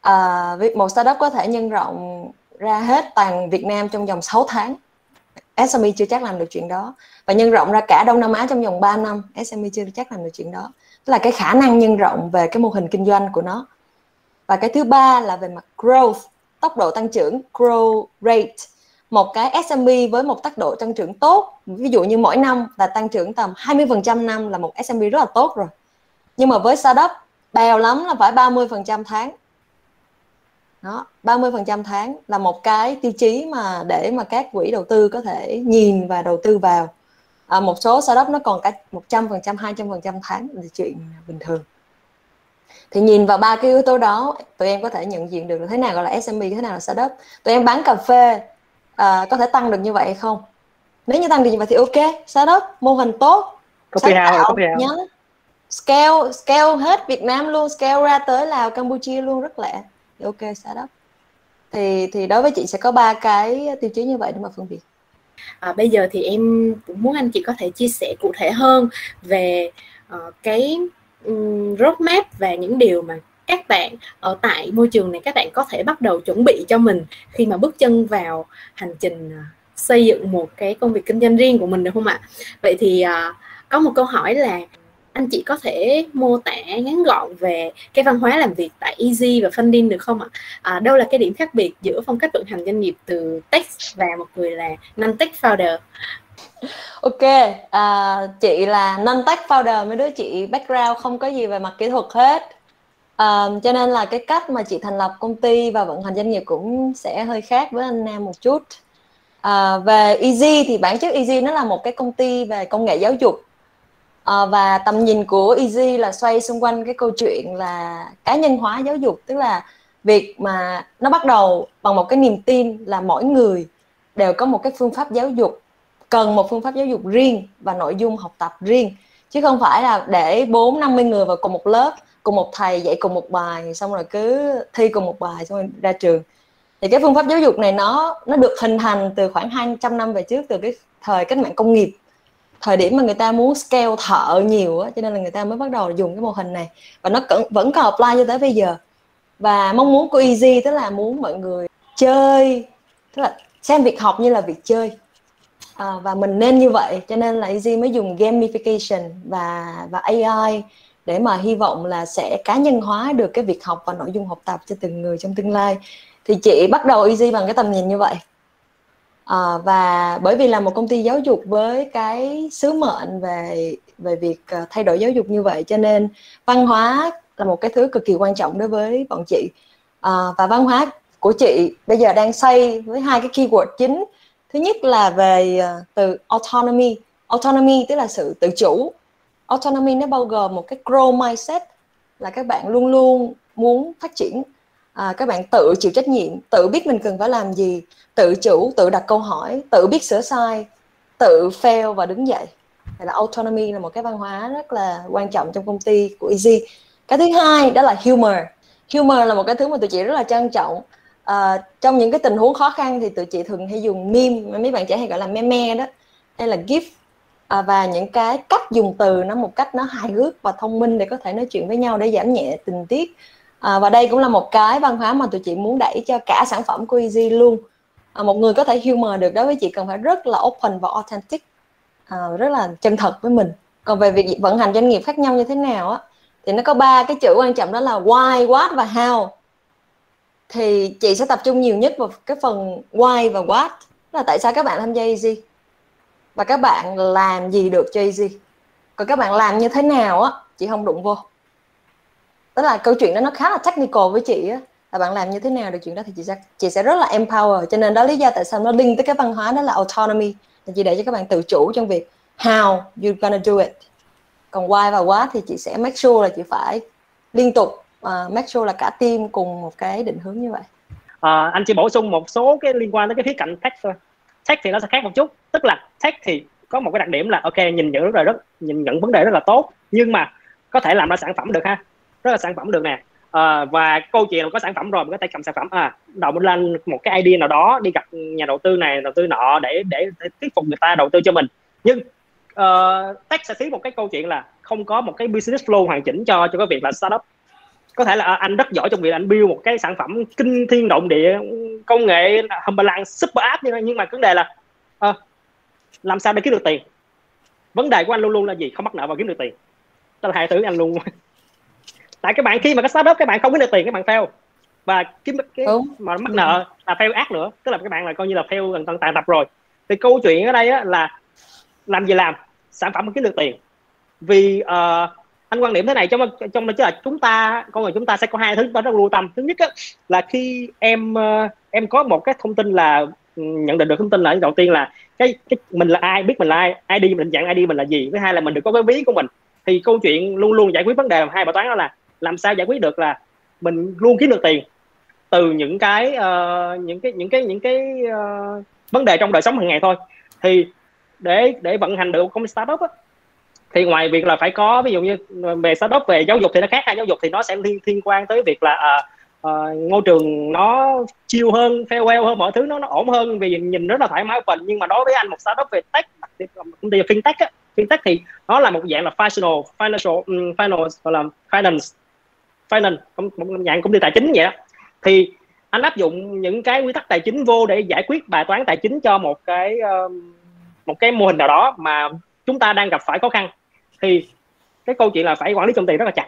À, việc một startup có thể nhân rộng ra hết toàn Việt Nam trong vòng 6 tháng. SME chưa chắc làm được chuyện đó. Và nhân rộng ra cả Đông Nam Á trong vòng 3 năm SME chưa chắc làm được chuyện đó. Tức là cái khả năng nhân rộng về cái mô hình kinh doanh của nó. Và cái thứ ba là về mặt growth, tốc độ tăng trưởng, grow rate. Một cái SME với một tốc độ tăng trưởng tốt, ví dụ như mỗi năm là tăng trưởng tầm 20% năm là một SME rất là tốt rồi. Nhưng mà với startup, bèo lắm là phải 30% tháng đó 30% tháng là một cái tiêu chí mà để mà các quỹ đầu tư có thể nhìn và đầu tư vào. À, một số startup nó còn cả 100% 200% tháng là chuyện bình thường. Thì nhìn vào ba cái yếu tố đó tụi em có thể nhận diện được là thế nào gọi là SME thế nào là startup. Tụi em bán cà phê à, có thể tăng được như vậy hay không? Nếu như tăng được như vậy thì ok startup mô hình tốt sáng tạo nhánh scale scale hết Việt Nam luôn scale ra tới Lào Campuchia luôn rất lẹ ok startup thì thì đối với chị sẽ có ba cái tiêu chí như vậy để mà phân biệt à, bây giờ thì em cũng muốn anh chị có thể chia sẻ cụ thể hơn về uh, cái um, roadmap và những điều mà các bạn ở tại môi trường này các bạn có thể bắt đầu chuẩn bị cho mình khi mà bước chân vào hành trình à, xây dựng một cái công việc kinh doanh riêng của mình được không ạ? Vậy thì uh, có một câu hỏi là anh chị có thể mô tả ngắn gọn về cái văn hóa làm việc tại Easy và Funding được không ạ? À, đâu là cái điểm khác biệt giữa phong cách vận hành doanh nghiệp từ tech và một người là non-tech founder? Ok, à, chị là non-tech founder, mấy đứa chị background không có gì về mặt kỹ thuật hết. À, cho nên là cái cách mà chị thành lập công ty và vận hành doanh nghiệp cũng sẽ hơi khác với anh Nam một chút. À, về Easy thì bản chất Easy nó là một cái công ty về công nghệ giáo dục à, và tầm nhìn của Easy là xoay xung quanh cái câu chuyện là cá nhân hóa giáo dục tức là việc mà nó bắt đầu bằng một cái niềm tin là mỗi người đều có một cái phương pháp giáo dục cần một phương pháp giáo dục riêng và nội dung học tập riêng. Chứ không phải là để bốn năm mươi người vào cùng một lớp cùng một thầy dạy cùng một bài xong rồi cứ thi cùng một bài xong rồi ra trường. Thì cái phương pháp giáo dục này nó nó được hình thành từ khoảng 200 năm về trước từ cái thời cách mạng công nghiệp thời điểm mà người ta muốn scale thợ nhiều á cho nên là người ta mới bắt đầu dùng cái mô hình này. Và nó vẫn vẫn còn apply cho tới bây giờ. Và mong muốn của Easy tức là muốn mọi người chơi tức là xem việc học như là việc chơi. À, và mình nên như vậy cho nên là Easy mới dùng gamification và và AI để mà hy vọng là sẽ cá nhân hóa được cái việc học và nội dung học tập cho từng người trong tương lai. Thì chị bắt đầu Easy bằng cái tầm nhìn như vậy à, và bởi vì là một công ty giáo dục với cái sứ mệnh về về việc ờ, thay đổi giáo dục như vậy cho nên văn hóa là một cái thứ cực kỳ quan trọng đối với bọn chị. À, và văn hóa của chị bây giờ đang xây với hai cái keyword chính. Thứ nhất là về từ autonomy. Autonomy tức là sự tự chủ. Autonomy nó bao gồm một cái grow mindset là các bạn luôn luôn muốn phát triển à, các bạn tự chịu trách nhiệm tự biết mình cần phải làm gì tự chủ tự đặt câu hỏi tự biết sửa sai tự fail và đứng dậy. Đây là autonomy là một cái văn hóa rất là quan trọng trong công ty của Easy. Cái thứ hai đó là humor. Humor là một cái thứ mà tụi chị rất là trân trọng. À, trong những cái tình huống khó khăn thì tụi chị thường hay dùng meme mấy bạn trẻ hay gọi là meme đó hay là gif. À, và những cái cách dùng từ nó một cách nó hài hước và thông minh để có thể nói chuyện với nhau để giảm nhẹ tình tiết à, và đây cũng là một cái văn hóa mà tụi chị muốn đẩy cho cả sản phẩm của Easy luôn. À, một người có thể humor được đối với chị cần phải rất là open và authentic. À, rất là chân thật với mình. Còn về việc vận hành doanh nghiệp khác nhau như thế nào á thì nó có ba cái chữ quan trọng đó là why what và how. Thì chị sẽ tập trung nhiều nhất vào cái phần why và what. Là tại sao các bạn tham gia Easy? Và các bạn làm gì được cho Easy? Còn các bạn làm như thế nào á chị không đụng vô tức là câu chuyện đó nó khá là technical với chị á. Là bạn làm như thế nào được chuyện đó thì chị sẽ chị sẽ rất là empower. Cho nên đó lý do tại sao nó liên tới cái văn hóa đó là autonomy. Là chị để cho các bạn tự chủ trong việc how you gonna do it. Còn why và quá thì chị sẽ make sure là chị phải liên tục uh, make sure là cả team cùng một cái định hướng như vậy. À, anh chỉ bổ sung một số cái liên quan tới cái khía cạnh tech thôi. Tech thì nó sẽ khác một chút. Tức là tech thì có một cái đặc điểm là ok nhìn nhận rất là rất nhìn nhận vấn đề rất là tốt nhưng mà có thể làm ra sản phẩm được ha rất là sản phẩm được nè. À, và câu chuyện là có sản phẩm rồi mình có thể cầm sản phẩm. À đầu mình lên một cái idea nào đó đi gặp nhà đầu tư này đầu tư nọ để để, để thuyết phục người ta đầu tư cho mình. Nhưng ờ, uh, tech sẽ thiếu một cái câu chuyện là không có một cái business flow hoàn chỉnh cho cho cái việc là startup. Có thể là à, anh rất giỏi trong việc anh build một cái sản phẩm kinh thiên động địa công nghệ hầm super app nhưng nhưng mà vấn đề là à, làm sao để kiếm được tiền? Vấn đề của anh luôn luôn là gì? Không mắc nợ và kiếm được tiền. Đó là hai thứ anh luôn tại các bạn khi mà cái startup các bạn không kiếm được tiền các bạn fail. Và kiếm cái Đúng. mà mắc nợ là fail ác nữa. Tức là các bạn là coi như là fail gần tàn tập rồi. Thì câu chuyện ở đây á, là làm gì làm? Sản phẩm kiếm được tiền. Vì uh, anh quan điểm thế này trong trong đó chứ là chúng ta con người chúng ta sẽ có hai thứ rất lưu tâm. Thứ nhất á, là khi em uh, em có một cái thông tin là ừ, nhận định được thông tin là đầu tiên là cái, cái mình là ai biết mình là ai id mình dạng id mình là gì. Thứ hai là mình được có cái ví của mình. Thì câu chuyện luôn luôn giải quyết vấn đề hai bài toán đó là làm sao giải quyết được là mình luôn kiếm được tiền từ những cái uh, những cái những cái những cái uh, vấn đề trong đời sống hàng ngày thôi. Thì để để vận hành được công ty startup á, thì ngoài việc là phải có ví dụ như về startup về giáo dục thì nó khác ha. Giáo dục thì nó sẽ liên liên quan tới việc là uh, uh, ngôi trường nó chiêu hơn farewell hơn mọi thứ nó nó ổn hơn vì nhìn rất là thoải mái open. Nhưng mà đối với anh một startup về tech công ty fintech á, fintech thì nó là một dạng là financial financial um, finance gọi là finance finance một dạng công ty tài chính vậy đó. Thì anh áp dụng những cái quy tắc tài chính vô để giải quyết bài toán tài chính cho một cái một cái mô hình nào đó mà chúng ta đang gặp phải khó khăn. Thì cái câu chuyện là phải quản lý dòng tiền rất là chặt.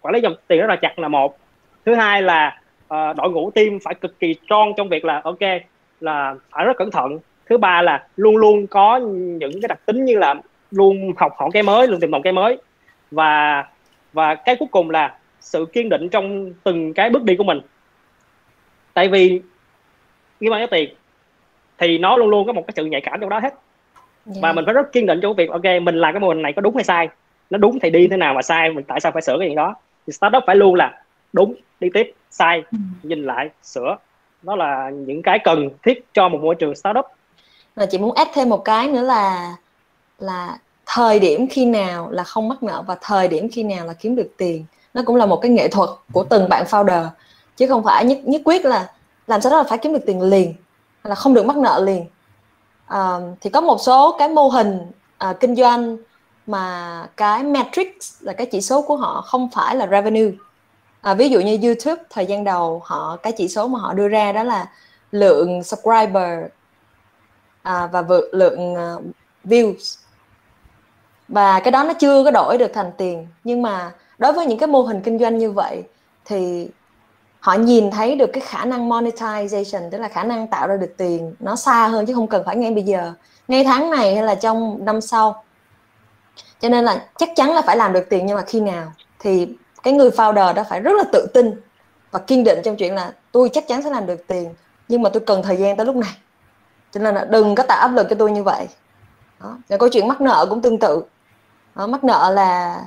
Quản lý dòng tiền rất là chặt là một. Thứ hai là uh, đội ngũ team phải cực kỳ strong trong việc là ok là phải rất cẩn thận. Thứ ba là luôn luôn có những cái đặc tính như là luôn học hỏi cái mới luôn tìm tòi cái mới. Và và cái cuối cùng là sự kiên định trong từng cái bước đi của mình tại vì liên quan tới tiền thì nó luôn luôn có một cái sự nhạy cảm trong đó hết yeah. và dạ. mình phải rất kiên định trong việc ok mình làm cái mô hình này có đúng hay sai nó đúng thì đi thế nào mà sai mình tại sao phải sửa cái gì đó thì startup phải luôn là đúng đi tiếp sai ừ. nhìn lại sửa đó là những cái cần thiết cho một môi trường startup và chị muốn add thêm một cái nữa là là thời điểm khi nào là không mắc nợ và thời điểm khi nào là kiếm được tiền nó cũng là một cái nghệ thuật của từng bạn founder. Chứ không phải nhất nhất quyết là làm sao đó là phải kiếm được tiền liền là không được mắc nợ liền. À, thì có một số cái mô hình à, kinh doanh mà cái metric là cái chỉ số của họ không phải là revenue. À, ví dụ như YouTube thời gian đầu họ cái chỉ số mà họ đưa ra đó là lượng subscriber à, và vượt lượng uh, views. Và cái đó nó chưa có đổi được thành tiền nhưng mà đối với những cái mô hình kinh doanh như vậy thì họ nhìn thấy được cái khả năng monetization tức là khả năng tạo ra được tiền nó xa hơn chứ không cần phải ngay bây giờ. Ngay tháng này hay là trong năm sau. Cho nên là chắc chắn là phải làm được tiền nhưng mà khi nào? Thì cái người founder đó phải rất là tự tin và kiên định trong chuyện là tôi chắc chắn sẽ làm được tiền nhưng mà tôi cần thời gian tới lúc này. Cho nên là đừng có tạo áp lực cho tôi như vậy. Đó. Và câu chuyện mắc nợ cũng tương tự. Đó, mắc nợ là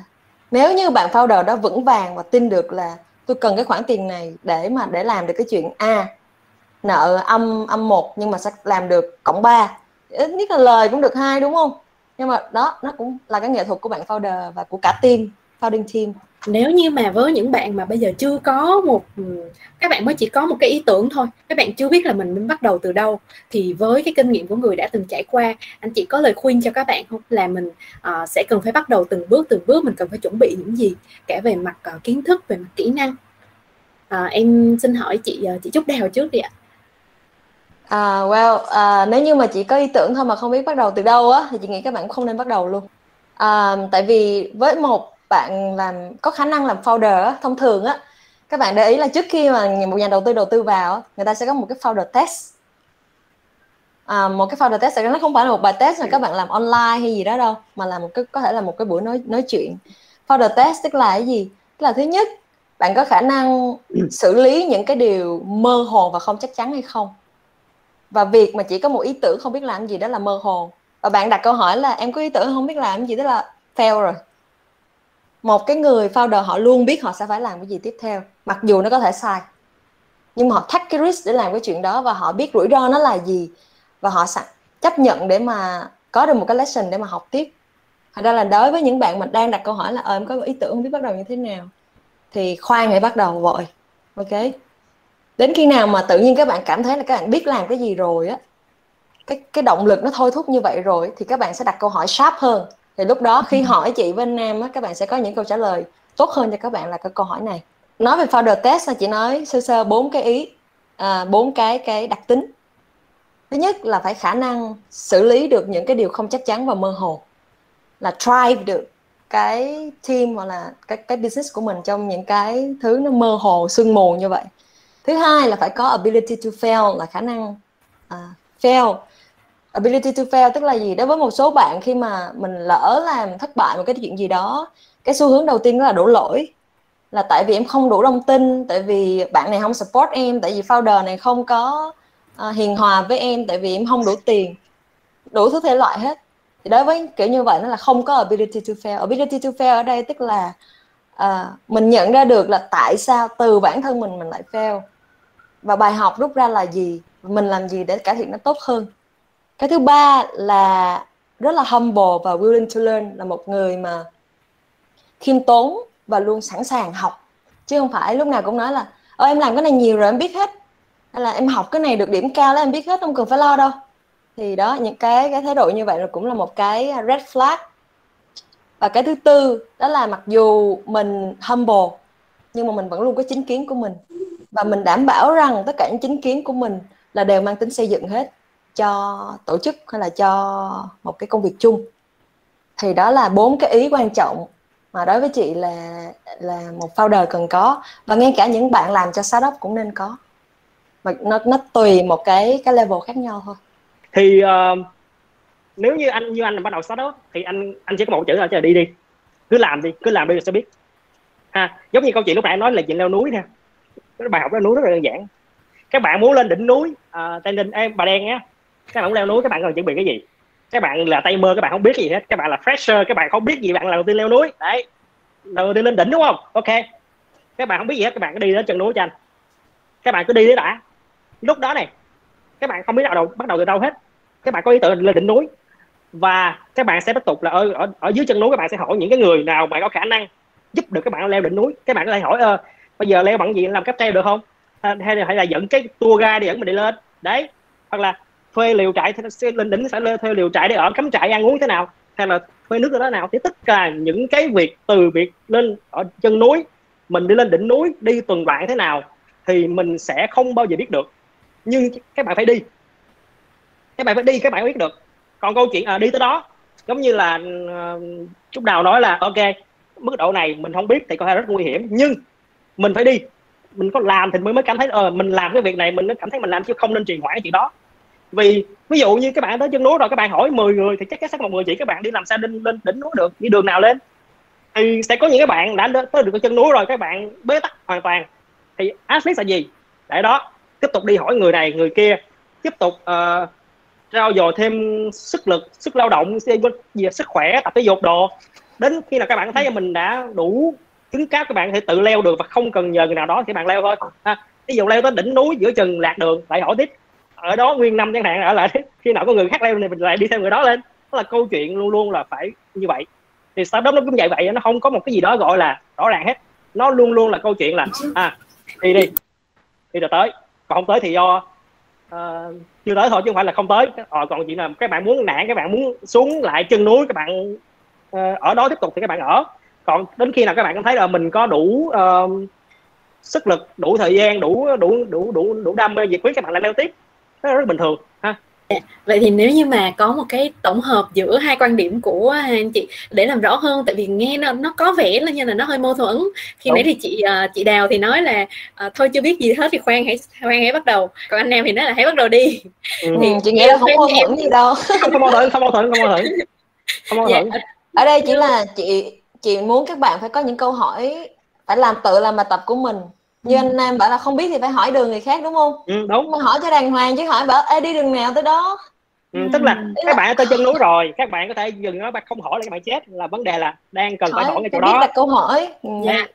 nếu như bạn founder đó vững vàng và tin được là tôi cần cái khoản tiền này để mà để làm được cái chuyện a, nợ âm âm một nhưng mà sẽ làm được cộng 3 ít nhất là lời cũng được hai, đúng không? Nhưng mà đó, nó cũng là cái nghệ thuật của bạn founder và của cả team, founding team nếu như mà với những bạn mà bây giờ chưa có một ừ, các bạn mới chỉ có một cái ý tưởng thôi các bạn chưa biết là mình nên bắt đầu từ đâu thì với cái kinh nghiệm của người đã từng trải qua anh chị có lời khuyên cho các bạn không? Là mình uh, sẽ cần phải bắt đầu từng bước từng bước mình cần phải chuẩn bị những gì cả về mặt uh, kiến thức về mặt kỹ năng. Uh, em xin hỏi chị uh, chị Trúc Đào trước đi ạ. À, well, uh, nếu như mà chỉ có ý tưởng thôi mà không biết bắt đầu từ đâu á thì chị nghĩ các bạn không nên bắt đầu luôn. uh, tại vì với một bạn làm có khả năng làm founder á, thông thường á các bạn để ý là trước khi mà một nhà đầu tư đầu tư vào người ta sẽ có một cái founder test. À, một cái founder test nó không phải là một bài test mà các bạn làm online hay gì đó đâu mà là một cái có thể là một cái buổi nói nói chuyện. Founder test tức là cái gì? Tức là thứ nhất bạn có khả năng xử lý những cái điều mơ hồ và không chắc chắn hay không. Và việc mà chỉ có một ý tưởng không biết làm gì đó là mơ hồ. Và bạn đặt câu hỏi là em có ý tưởng không biết làm gì? Đó là fail rồi một cái người founder họ luôn biết họ sẽ phải làm cái gì tiếp theo, mặc dù nó có thể sai. Nhưng mà họ take cái risk để làm cái chuyện đó và họ biết rủi ro nó là gì và họ sẵn chấp nhận để mà có được một cái lesson để mà học tiếp. Thật ra là đối với những bạn mà đang đặt câu hỏi là ờ em có ý tưởng không biết bắt đầu như thế nào? Thì khoan hãy bắt đầu vội, ok? Đến khi nào mà tự nhiên các bạn cảm thấy là các bạn biết làm cái gì rồi á, cái cái động lực nó thôi thúc như vậy rồi thì các bạn sẽ đặt câu hỏi sharp hơn thì lúc đó khi hỏi chị bên nam á các bạn sẽ có những câu trả lời tốt hơn cho các bạn là cái câu hỏi này. Nói về founder test là chị nói sơ sơ bốn cái ý à, bốn à, cái cái đặc tính. Thứ nhất là phải khả năng xử lý được những cái điều không chắc chắn và mơ hồ. Là drive được cái team hoặc là cái cái business của mình trong những cái thứ nó mơ hồ sương mù như vậy. Thứ hai là phải có ability to fail là khả năng uh, fail ability to fail tức là gì? Đối với một số bạn khi mà mình lỡ làm thất bại một cái chuyện gì đó cái xu hướng đầu tiên đó là đổ lỗi. Là tại vì em không đủ thông tin tại vì bạn này không support em tại vì founder này không có uh, hiền hòa với em tại vì em không đủ tiền. Đủ thứ thể loại hết. Thì đối với kiểu như vậy nó là không có ability to fail. Ability to fail ở đây tức là uh, mình nhận ra được là tại sao từ bản thân mình mình lại fail. Và bài học rút ra là gì? Mình làm gì để cải thiện nó tốt hơn? Cái thứ ba là rất là humble và willing to learn, là một người mà khiêm tốn và luôn sẵn sàng học. Chứ không phải lúc nào cũng nói là ơ em làm cái này nhiều rồi, em biết hết. Hay là, em học cái này được điểm cao là em biết hết, không cần phải lo đâu. Thì đó, những cái cái thái độ như vậy là cũng là một cái red flag. Và cái thứ tư, đó là mặc dù mình humble, nhưng mà mình vẫn luôn có chính kiến của mình. Và mình đảm bảo rằng tất cả những chính kiến của mình là đều mang tính xây dựng hết cho tổ chức hay là cho một cái công việc chung. Thì đó là bốn cái ý quan trọng mà đối với chị là là một founder cần có. Và ngay cả những bạn làm cho startup cũng nên có. Và nó nó tùy một cái cái level khác nhau thôi. Thì uh, nếu như anh như anh là bắt đầu startup thì anh anh chỉ có một chữ là đi đi. Cứ làm đi cứ làm đi sẽ biết. Ha giống như câu chuyện lúc nãy nói là chuyện leo núi nè. Cái bài học leo núi rất là đơn giản. Các bạn muốn lên đỉnh núi uh, tây ninh em bà đen nhé các bạn muốn leo núi các bạn cần chuẩn bị cái gì? Các bạn là tay mơ các bạn không biết gì hết. Các bạn là fresher các bạn không biết gì bạn là đầu tiên leo núi. Đấy. Đầu tiên lên đỉnh đúng không? Ok. Các bạn không biết gì hết các bạn cứ đi đến chân núi cho anh. Các bạn cứ đi đấy đã. Lúc đó này các bạn không biết nào đầu bắt đầu từ đâu hết. Các bạn có ý tưởng lên đỉnh núi. Và các bạn sẽ tiếp tục là ở, ở ở dưới chân núi các bạn sẽ hỏi những cái người nào mà có khả năng giúp được các bạn leo đỉnh núi. Các bạn có thể hỏi ơ bây giờ leo bằng gì? Làm cáp treo được không? Hay là, hay là dẫn cái tour guide để dẫn mình đi lên. Đấy. Hoặc là thuê liều trại lên đỉnh sẽ thuê liều trại để ở cắm trại ăn uống thế nào hay là thuê nước ở đó nào. Thì tất cả những cái việc từ việc lên ở chân núi mình đi lên đỉnh núi đi tuần đoạn thế nào thì mình sẽ không bao giờ biết được. Nhưng các bạn phải đi. Các bạn phải đi các bạn biết được. Còn câu chuyện à, đi tới đó giống như là uh, Đào nói là ok mức độ này mình không biết thì có thể rất nguy hiểm nhưng mình phải đi. Mình có làm thì mới mới cảm thấy ờ mình làm cái việc này mình mới cảm thấy mình làm chứ không nên trì hoãn chuyện đó vì ví dụ như các bạn tới chân núi rồi các bạn hỏi 10 người thì chắc chắn một người chỉ các bạn đi làm sao lên lên đỉnh núi được? Đi đường nào lên? Thì sẽ có những cái bạn đã tới được chân núi rồi các bạn bế tắc hoàn toàn. Thì athlete là gì? Để đó tiếp tục đi hỏi người này người kia tiếp tục uh, trao dồi thêm sức lực sức lao động về sức khỏe tập thể dục đồ. Đến khi nào các bạn thấy mình đã đủ cứng cáp các bạn thể tự leo được và không cần nhờ người nào đó thì bạn leo thôi. Ha ví dụ leo tới đỉnh núi giữa chừng lạc đường lại hỏi tiếp ở đó nguyên năm chẳng hạn ở lại khi nào có người khác leo thì mình lại đi theo người đó lên. Đó là câu chuyện luôn luôn là phải như vậy. Thì startup nó cũng vậy vậy nó không có một cái gì đó gọi là rõ ràng hết. Nó luôn luôn là câu chuyện là à đi đi đi rồi tới. Còn không tới thì do uh, chưa tới thôi chứ không phải là không tới. Ờ, còn chuyện là các bạn muốn nản các bạn muốn xuống lại chân núi các bạn uh, ở đó tiếp tục thì các bạn ở. Còn đến khi nào các bạn cảm thấy là mình có đủ uh, sức lực đủ thời gian đủ đủ đủ đủ đủ đam mê nhiệt huyết các bạn lại leo tiếp đó là rất bình thường ha? Vậy thì nếu như mà có một cái tổng hợp giữa hai quan điểm của hai anh chị để làm rõ hơn tại vì nghe nó nó có vẻ là như là nó hơi mâu thuẫn. Khi Đúng. nãy thì chị uh, chị đào thì nói là uh, thôi chưa biết gì hết thì khoan hãy khoan hãy bắt đầu. Còn anh em thì nói là hãy bắt đầu đi. Ừ. thì chị nghĩ là không mâu thuẫn gì đâu. Không mâu thuẫn không mâu thuẫn không mâu thuẫn. Không mâu thuẫn. Dạ. ở đây chỉ là chị chị muốn các bạn phải có những câu hỏi phải làm tự làm bài tập của mình như anh Nam bảo là không biết thì phải hỏi đường người khác đúng không ừ, đúng mà hỏi cho đàng hoàng chứ hỏi bảo Ê, đi đường nào tới đó ừ, tức là ừ. các bạn ở tới chân núi rồi các bạn có thể dừng nó không hỏi là các bạn chết là vấn đề là đang cần hỏi, phải hỏi ngay chỗ đó đặt câu hỏi ừ. dạ.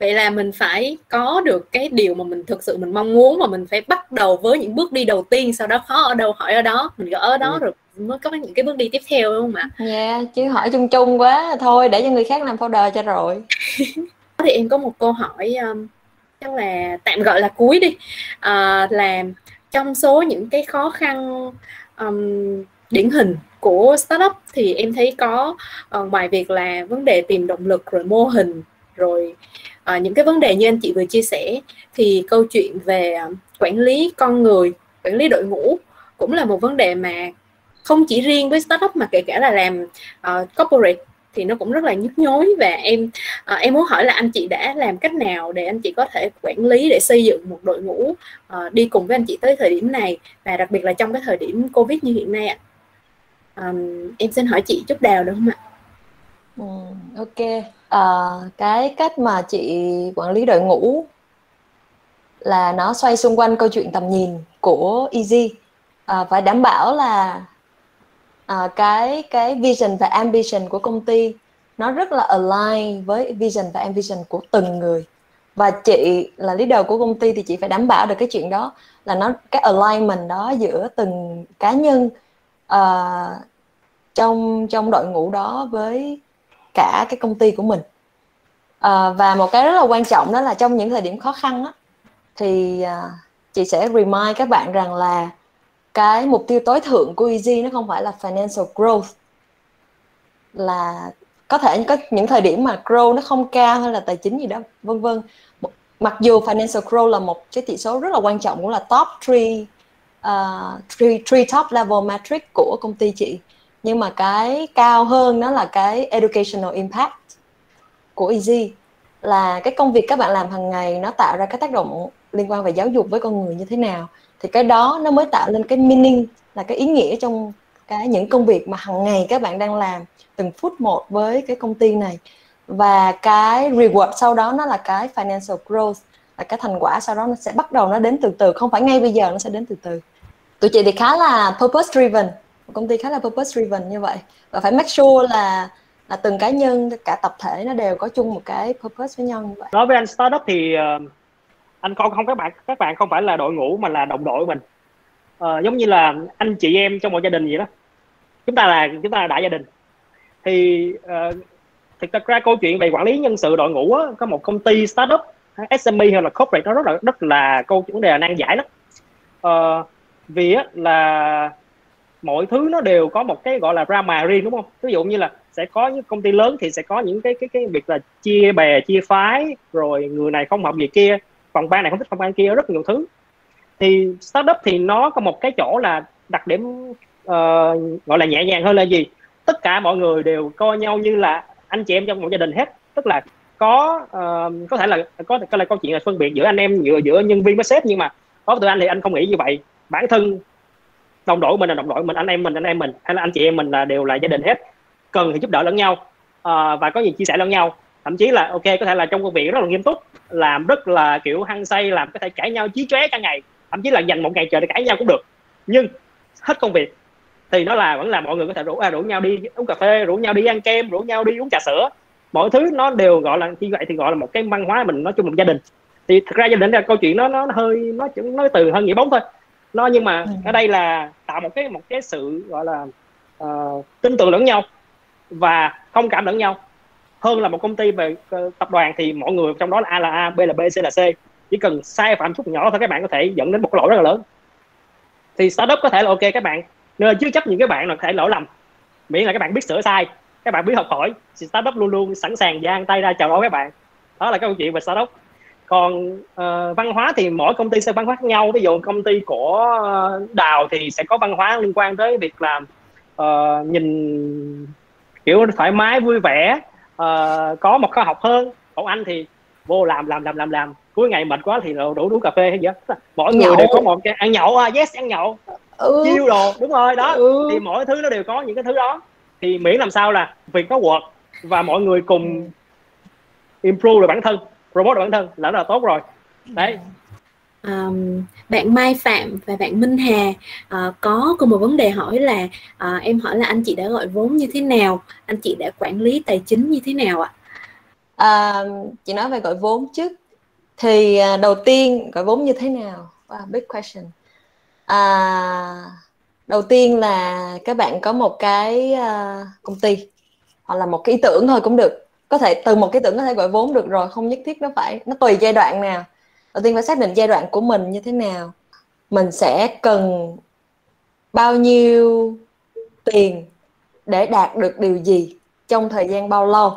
vậy là mình phải có được cái điều mà mình thực sự mình mong muốn mà mình phải bắt đầu với những bước đi đầu tiên sau đó khó ở đâu hỏi ở đó mình gỡ ở đó ừ. rồi mới có những cái bước đi tiếp theo đúng không ạ? Dạ, yeah, chứ hỏi chung chung quá thôi để cho người khác làm folder cho rồi. thì em có một câu hỏi um, chắc là tạm gọi là cuối đi. À, là trong số những cái khó khăn um, điển hình của startup thì em thấy có uh, ngoài việc là vấn đề tìm động lực rồi mô hình rồi uh, những cái vấn đề như anh chị vừa chia sẻ thì câu chuyện về uh, quản lý con người quản lý đội ngũ cũng là một vấn đề mà không chỉ riêng với startup mà kể cả là làm uh, corporate thì nó cũng rất là nhức nhối và em à, em muốn hỏi là anh chị đã làm cách nào để anh chị có thể quản lý để xây dựng một đội ngũ à, đi cùng với anh chị tới thời điểm này và đặc biệt là trong cái thời điểm covid như hiện nay ạ? À, em xin hỏi chị chút đào được không ạ? Ừ, ok. À, cái cách mà chị quản lý đội ngũ là nó xoay xung quanh câu chuyện tầm nhìn của Easy. À, phải đảm bảo là à, cái cái vision và ambition của công ty nó rất là align với vision và ambition của từng người. Và chị là leader của công ty thì chị phải đảm bảo được cái chuyện đó là nó cái alignment đó giữa từng cá nhân uh, trong trong đội ngũ đó với cả cái công ty của mình. Uh, và một cái rất là quan trọng đó là trong những thời điểm khó khăn á, thì uh, chị sẽ remind các bạn rằng là cái mục tiêu tối thượng của Easy nó không phải là financial growth là có thể có những thời điểm mà grow nó không cao hay là tài chính gì đó vân vân. Mặc dù financial growth là một cái chỉ số rất là quan trọng cũng là top 3 uh, ờ, three, three top level metric của công ty chị. Nhưng mà cái cao hơn đó là cái educational impact của Easy là cái công việc các bạn làm hàng ngày nó tạo ra cái tác động liên quan về giáo dục với con người như thế nào thì cái đó nó mới tạo lên cái meaning là cái ý nghĩa trong cái những công việc mà hàng ngày các bạn đang làm từng phút một với cái công ty này. Và cái reward sau đó nó là cái financial growth là cái thành quả sau đó nó sẽ bắt đầu nó đến từ từ không phải ngay bây giờ nó sẽ đến từ từ. Tụi chị thì khá là purpose driven công ty khá là purpose driven như vậy. Và phải make sure là là từng cá nhân cả tập thể nó đều có chung một cái purpose với nhau như vậy. Nói về anh startup thì uh, anh con không các bạn các bạn không phải là đội ngũ mà là đồng đội của mình. Ờ, giống như là anh chị em trong một gia đình vậy đó. Chúng ta là chúng ta là đại gia đình. Thì uh, thực ra câu chuyện về quản lý nhân sự đội ngũ á, có một công ty startup SME hay là corporate nó rất là rất là câu vấn đề là nan giải lắm. Uh, vì á, là mọi thứ nó đều có một cái gọi là drama riêng đúng không? Ví dụ như là sẽ có những công ty lớn thì sẽ có những cái cái cái việc là chia bè chia phái rồi người này không hợp gì kia phòng ban này không thích phòng ban kia rất nhiều thứ. Thì startup thì nó có một cái chỗ là đặc điểm uh, gọi là nhẹ nhàng hơn là gì? Tất cả mọi người đều coi nhau như là anh chị em trong một gia đình hết. Tức là có uh, có thể là có có là câu chuyện là phân biệt giữa anh em giữa giữa nhân viên với sếp nhưng mà có từ anh thì anh không nghĩ như vậy. Bản thân đồng đội mình là đồng đội mình anh em mình anh em mình hay là anh chị em mình là đều là gia đình hết. Cần thì giúp đỡ lẫn nhau uh, và có gì chia sẻ lẫn nhau thậm chí là ok có thể là trong công việc rất là nghiêm túc làm rất là kiểu hăng say làm có thể cãi nhau chí chóe cả ngày thậm chí là dành một ngày trời để cãi nhau cũng được. Nhưng hết công việc thì nó là vẫn là mọi người có thể rủ à, rủ nhau đi uống cà phê rủ nhau đi ăn kem rủ nhau đi uống trà sữa. Mọi thứ nó đều gọi là như vậy thì gọi là một cái văn hóa mình nói chung một gia đình. Thì thực ra gia đình là câu chuyện nó nó hơi nó nói từ hơn nghĩa bóng thôi. Nó nhưng mà ừ. ở đây là tạo một cái một cái sự gọi là uh, tin tưởng lẫn nhau và thông cảm lẫn nhau hơn là một công ty về uh, tập đoàn thì mọi người trong đó là A là A B là B C là C. Chỉ cần sai phạm chút nhỏ thôi các bạn có thể dẫn đến một lỗi rất là lớn. Thì startup có thể là ok các bạn nên chưa chấp những cái bạn là có thể lỗi lầm. Miễn là các bạn biết sửa sai các bạn biết học hỏi thì startup luôn luôn sẵn sàng giang tay ra chào đón các bạn. Đó là cái câu chuyện về startup. Còn uh, văn hóa thì mỗi công ty sẽ văn hóa khác nhau. Ví dụ công ty của ờ, đào thì sẽ có văn hóa liên quan tới việc làm uh, nhìn kiểu thoải mái vui vẻ uh, có một khoa học hơn. Còn anh thì vô làm làm làm làm làm. Cuối ngày mệt quá thì đủ đủ cà phê hay gì đó mỗi người nhậu. đều có một cái ăn nhậu à, yes ăn nhậu. Ừ. chiêu đồ đúng rồi đó. Ừ. thì mỗi thứ nó đều có những cái thứ đó. Thì miễn làm sao là việc nó work và mọi người cùng improve được bản thân robot được bản thân là là tốt rồi. Đấy Um, bạn Mai Phạm và bạn Minh Hà uh, có cùng một vấn đề hỏi là uh, em hỏi là anh chị đã gọi vốn như thế nào? Anh chị đã quản lý tài chính như thế nào ạ? À? chị nói về gọi vốn trước. Thì uh, đầu tiên gọi vốn như thế nào? Wow, big question. À, đầu tiên là các bạn có một cái uh, công ty hoặc là một cái ý tưởng thôi cũng được. Có thể từ một cái tưởng có thể gọi vốn được rồi không nhất thiết nó phải nó tùy giai đoạn nào đầu tiên phải xác định giai đoạn của mình như thế nào. Mình sẽ cần bao nhiêu tiền để đạt được điều gì trong thời gian bao lâu.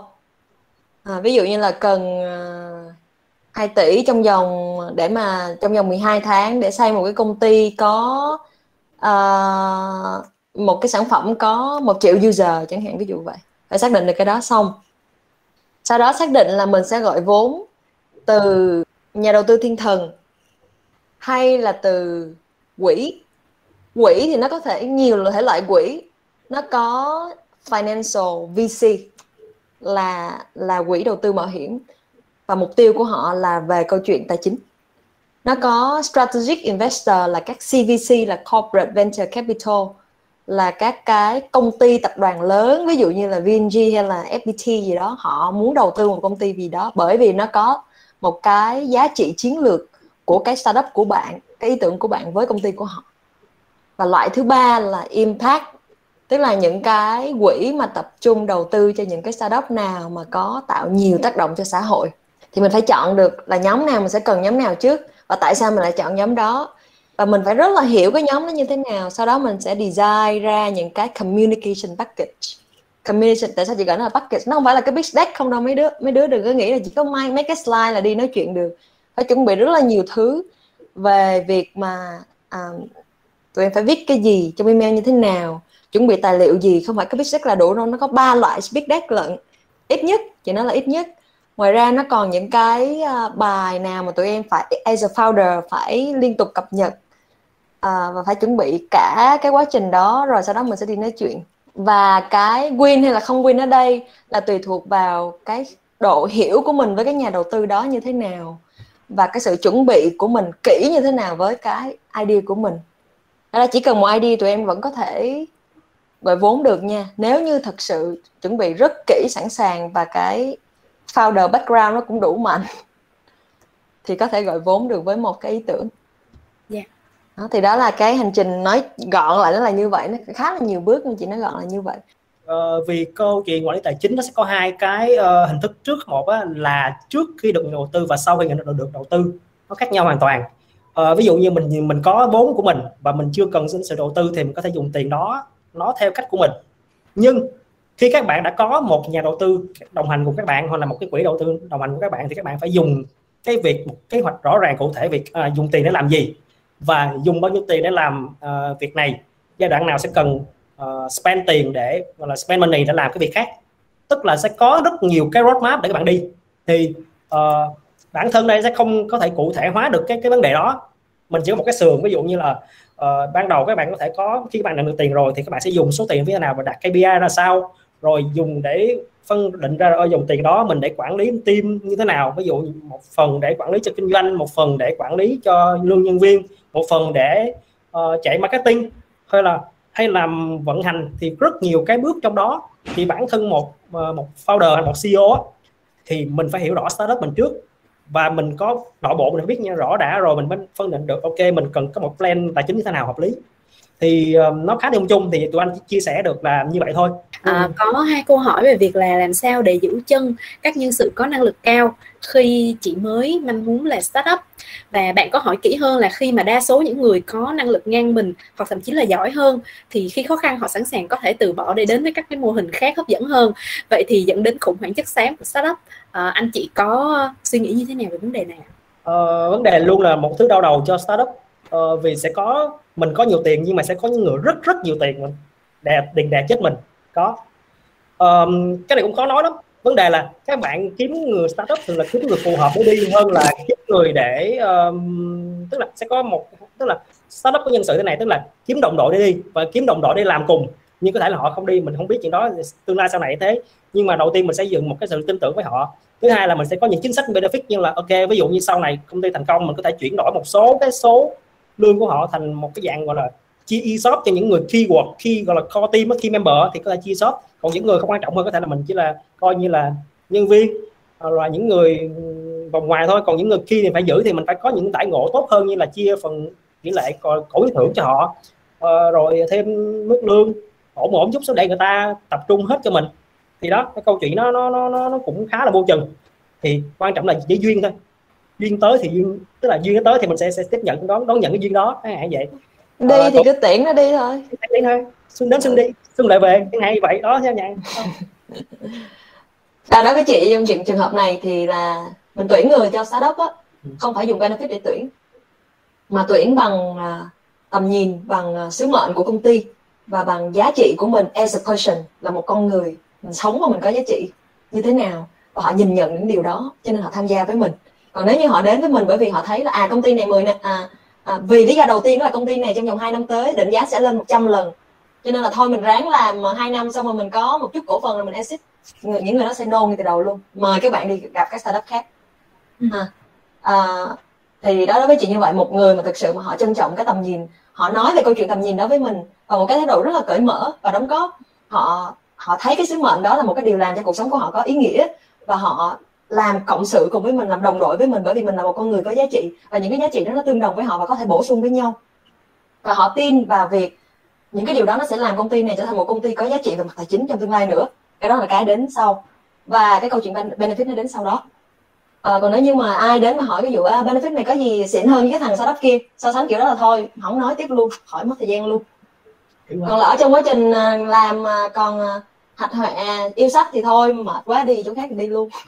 À, ví dụ như là cần à, 2 tỷ trong vòng để mà trong vòng 12 tháng để xây một cái công ty có uh, một cái sản phẩm có một triệu user chẳng hạn ví dụ vậy. Phải xác định được cái đó xong. Sau đó xác định là mình sẽ gọi vốn từ nhà đầu tư thiên thần hay là từ quỹ. Quỹ thì nó có thể nhiều thể loại quỹ. Nó có financial VC là là quỹ đầu tư mạo hiểm và mục tiêu của họ là về câu chuyện tài chính. Nó có strategic investor là các CVC là corporate venture capital, là các cái công ty tập đoàn lớn, ví dụ như là VNG hay là FPT gì đó. Họ muốn đầu tư một công ty gì đó bởi vì nó có một cái giá trị chiến lược của cái startup của bạn, cái ý tưởng của bạn với công ty của họ. Và loại thứ ba là impact, tức là những cái quỹ mà tập trung đầu tư cho những cái startup nào mà có tạo nhiều tác động cho xã hội. Thì mình phải chọn được là nhóm nào mình sẽ cần nhóm nào trước, và tại sao mình lại chọn nhóm đó? Và mình phải rất là hiểu cái nhóm nó như thế nào, sau đó mình sẽ design ra những cái communication package communication tại sao chị gọi nó là package nó không phải là cái big deck không đâu mấy đứa mấy đứa đừng có nghĩ là chỉ có mấy mấy cái slide là đi nói chuyện được. Phải chuẩn bị rất là nhiều thứ về việc mà um, tụi em phải viết cái gì trong email như thế nào chuẩn bị tài liệu gì. Không phải cái big deck là đủ đâu nó có ba loại big deck lận. Ít nhất chị nói là ít nhất. Ngoài ra nó còn những cái uh, bài nào mà tụi em phải as a founder phải liên tục cập nhật uh, và phải chuẩn bị cả cái quá trình đó rồi sau đó mình sẽ đi nói chuyện và cái win hay là không win ở đây là tùy thuộc vào cái độ hiểu của mình với cái nhà đầu tư đó như thế nào và cái sự chuẩn bị của mình kỹ như thế nào với cái idea của mình đó là chỉ cần một idea tụi em vẫn có thể gọi vốn được nha nếu như thật sự chuẩn bị rất kỹ, sẵn sàng và cái founder background nó cũng đủ mạnh, thì có thể gọi vốn được với một cái ý tưởng đó, thì đó là cái hành trình nói gọn lại nó là như vậy nó khá là nhiều bước nhưng chị nói gọn là như vậy. Ờ, vì câu chuyện quản lý tài chính nó sẽ có hai cái uh, hình thức trước. Một á, là trước khi được đầu tư và sau khi nhận được, được đầu tư nó khác nhau hoàn toàn. Uh, ví dụ như mình mình có vốn của mình và mình chưa cần xin sự đầu tư thì mình có thể dùng tiền đó nó theo cách của mình. Nhưng khi các bạn đã có một nhà đầu tư đồng hành cùng các bạn hoặc là một cái quỹ đầu tư đồng hành của các bạn thì các bạn phải dùng cái việc một kế hoạch rõ ràng cụ thể việc uh, dùng tiền để làm gì và dùng bao nhiêu tiền để làm uh, việc này. Giai đoạn nào sẽ cần uh, spend tiền để gọi là spend money để làm cái việc khác. Tức là sẽ có rất nhiều cái roadmap để các bạn đi. Thì uh, bản thân đây sẽ không có thể cụ thể hóa được cái cái vấn đề đó. Mình chỉ có một cái sườn ví dụ như là uh, ban đầu các bạn có thể có khi các bạn nhận được tiền rồi thì các bạn sẽ dùng số tiền như thế nào và đặt KPI ra sao. Rồi dùng để phân định ra ở dòng tiền đó mình để quản lý team như thế nào. Ví dụ một phần để quản lý cho kinh doanh một phần để quản lý cho lương nhân viên một phần để uh, chạy marketing hay là hay làm vận hành thì rất nhiều cái bước trong đó. Thì bản thân một uh, một founder hay một CEO thì mình phải hiểu rõ startup mình trước. Và mình có nội bộ mình biết nha rõ đã rồi mình mới phân định được ok mình cần có một plan tài chính như thế nào hợp lý thì uh, nó khá điểm chung thì tụi anh chia sẻ được là như vậy thôi. À, có hai câu hỏi về việc là làm sao để giữ chân các nhân sự có năng lực cao. Khi chỉ mới manh muốn là startup và bạn có hỏi kỹ hơn là khi mà đa số những người có năng lực ngang mình hoặc thậm chí là giỏi hơn thì khi khó khăn họ sẵn sàng có thể từ bỏ để đến với các cái mô hình khác hấp dẫn hơn. Vậy thì dẫn đến khủng hoảng chất xám của startup. À, anh chị có suy nghĩ như thế nào về vấn đề này ờ, vấn đề luôn là một thứ đau đầu cho startup. Ờ, vì sẽ có mình có nhiều tiền nhưng mà sẽ có những người rất rất nhiều tiền mình. Đè tiền đè chết mình. Có. Um, cái này cũng khó nói lắm. Vấn đề là các bạn kiếm người startup thường là kiếm người phù hợp để đi hơn là kiếm người để um, tức là sẽ có một tức là startup có nhân sự thế này tức là kiếm đồng đội để đi và kiếm đồng đội để làm cùng. Nhưng có thể là họ không đi mình không biết chuyện đó tương lai sau này thế. Nhưng mà đầu tiên mình sẽ dựng một cái sự tin tưởng với họ. Thứ hai là mình sẽ có những chính sách benefit như là ok ví dụ như sau này công ty thành công mình có thể chuyển đổi một số cái số lương của họ thành một cái dạng gọi là chia ESOP cho những người khi work khi gọi là core team key member thì có thể chia ESOP còn những người không quan trọng hơn có thể là mình chỉ là coi như là nhân viên là những người vòng ngoài thôi. Còn những người kia thì phải giữ thì mình phải có những đãi ngộ tốt hơn như là chia phần tỷ lệ cổ thưởng cho họ. À, rồi thêm mức lương ổn ổn chút số để người ta tập trung hết cho mình. Thì đó cái câu chuyện nó nó nó nó cũng khá là vô chừng. Thì quan trọng là chỉ duyên thôi duyên tới thì duyên tức là duyên tới thì mình sẽ sẽ tiếp nhận đón đón nhận cái duyên đó. Hãy vậy? Đi ờ, thì cứ tiễn nó đi thôi. Đi thôi. Xuân đến xuân đi xuân lại về chẳng hạn vậy. Đó nha nhạn à nói với chị trong chuyện trường hợp này thì là mình tuyển người cho startup á ừ. không phải dùng benefit để tuyển mà tuyển bằng uh, tầm nhìn bằng uh, sứ mệnh của công ty và bằng giá trị của mình as a person là một con người mình sống và mình có giá trị như thế nào. Và họ nhìn nhận những điều đó cho nên họ tham gia với mình còn nếu như họ đến với mình bởi vì họ thấy là à công ty này 10 nè à, à, vì lý do đầu tiên là công ty này trong vòng 2 năm tới định giá sẽ lên 100 lần. Cho nên là thôi mình ráng làm hai năm xong rồi mình có một chút cổ phần rồi mình exit. Người, những người đó sẽ nôn ngay từ đầu luôn. Mời các bạn đi gặp các startup khác. Ừ. à, à, thì đó đối với chị như vậy một người mà thực sự mà họ trân trọng cái tầm nhìn họ nói về câu chuyện tầm nhìn đó với mình và một cái thái độ rất là cởi mở và đóng góp. Họ họ thấy cái sứ mệnh đó là một cái điều làm cho cuộc sống của họ có ý nghĩa và họ làm cộng sự cùng với mình làm đồng đội với mình bởi vì mình là một con người có giá trị và những cái giá trị đó nó tương đồng với họ và có thể bổ sung với nhau. Và họ tin vào việc những cái điều đó nó sẽ làm công ty này trở thành một công ty có giá trị về mặt tài chính trong tương lai nữa. Cái đó là cái đến sau. Và cái câu chuyện benefit nó đến sau đó. À, còn nếu như mà ai đến mà hỏi ví dụ à, benefit này có gì xịn hơn cái thằng startup kia? So sánh kiểu đó là thôi không nói tiếp luôn khỏi mất thời gian luôn. Còn là ở trong quá trình à, làm à, còn hạch hoẹ yêu sách thì thôi mệt quá đi chỗ khác thì đi luôn.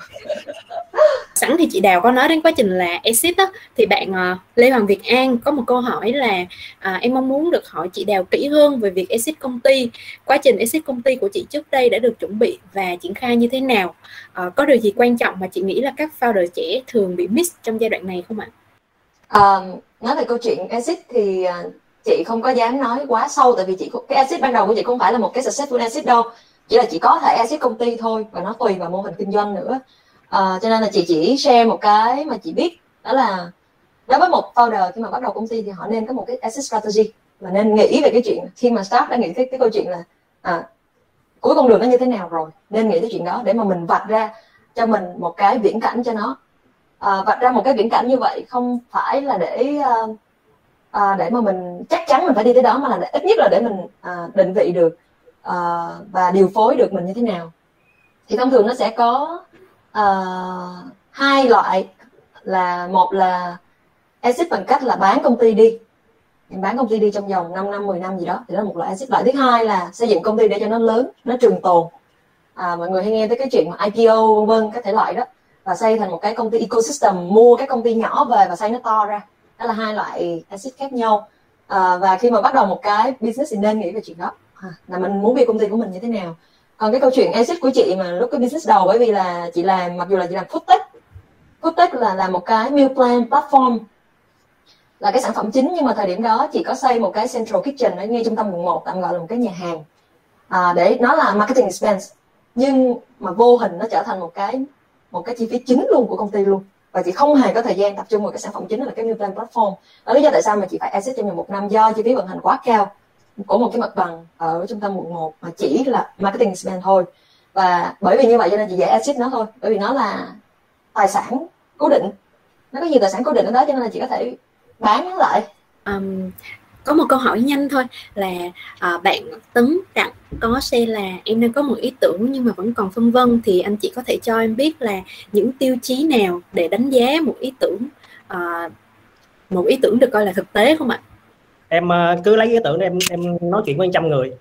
Sẵn thì chị Đào có nói đến quá trình là exit á thì bạn uh, Lê Hoàng Việt An có một câu hỏi là uh, em mong muốn được hỏi chị Đào kỹ hơn về việc exit công ty. Quá trình exit công ty của chị trước đây đã được chuẩn bị và triển khai như thế nào? Uh, có điều gì quan trọng mà chị nghĩ là các founder trẻ thường bị miss trong giai đoạn này không ạ? Uh, nói về câu chuyện exit thì uh, chị không có dám nói quá sâu tại vì chị cái exit ban đầu của chị không phải là một cái successful exit đâu chỉ là chỉ có thể exit công ty thôi và nó tùy vào mô hình kinh doanh nữa. À, cho nên là chị chỉ share một cái mà chị biết đó là đối với một founder khi mà bắt đầu công ty thì họ nên có một cái exit strategy và nên nghĩ về cái chuyện khi mà staff đã nghĩ cái, cái câu chuyện là à, cuối con đường nó như thế nào rồi nên nghĩ tới chuyện đó để mà mình vạch ra cho mình một cái viễn cảnh cho nó. À, vạch ra một cái viễn cảnh như vậy không phải là để à, à để mà mình chắc chắn mình phải đi tới đó mà là để, ít nhất là để mình à, định vị được uh, và điều phối được mình như thế nào? Thì thông thường nó sẽ có uh, hai loại là một là exit bằng cách là bán công ty đi. Bán công ty đi trong vòng 5 năm 10 năm gì đó thì đó là một loại exit loại thứ hai là xây dựng công ty để cho nó lớn nó trường tồn. À, mọi người hay nghe tới cái chuyện mà IPO vân vân các thể loại đó. Và xây thành một cái công ty ecosystem mua cái công ty nhỏ về và xây nó to ra. Đó là hai loại exit khác nhau. À, và khi mà bắt đầu một cái business thì nên nghĩ về chuyện đó là mình muốn build công ty của mình như thế nào. Còn cái câu chuyện exit của chị mà lúc cái business đầu bởi vì là chị làm mặc dù là chị làm food tech food tech là là một cái meal plan platform là cái sản phẩm chính nhưng mà thời điểm đó chị có xây một cái central kitchen ở ngay trung tâm quận 1 tạm gọi là một cái nhà hàng à, để nó là marketing expense nhưng mà vô hình nó trở thành một cái một cái chi phí chính luôn của công ty luôn. Và chị không hề có thời gian tập trung vào cái sản phẩm chính là cái meal plan platform. Đó lý do tại sao mà chị phải exit trong vòng một năm do chi phí vận hành quá cao của một cái mặt bằng ở trung tâm quận 1 mà chỉ là marketing spend thôi. Và bởi vì như vậy cho nên chị dễ exit nó thôi bởi vì nó là tài sản cố định. Nó có nhiều tài sản cố định ở đó cho nên là chị có thể bán nó lại. Um, có một câu hỏi nhanh thôi là uh, bạn Tấn Đặng có xe là em đang có một ý tưởng nhưng mà vẫn còn phân vân thì anh chị có thể cho em biết là những tiêu chí nào để đánh giá một ý tưởng uh, một ý tưởng được coi là thực tế không ạ? Em uh, cứ lấy ý tưởng em em nói chuyện với trăm người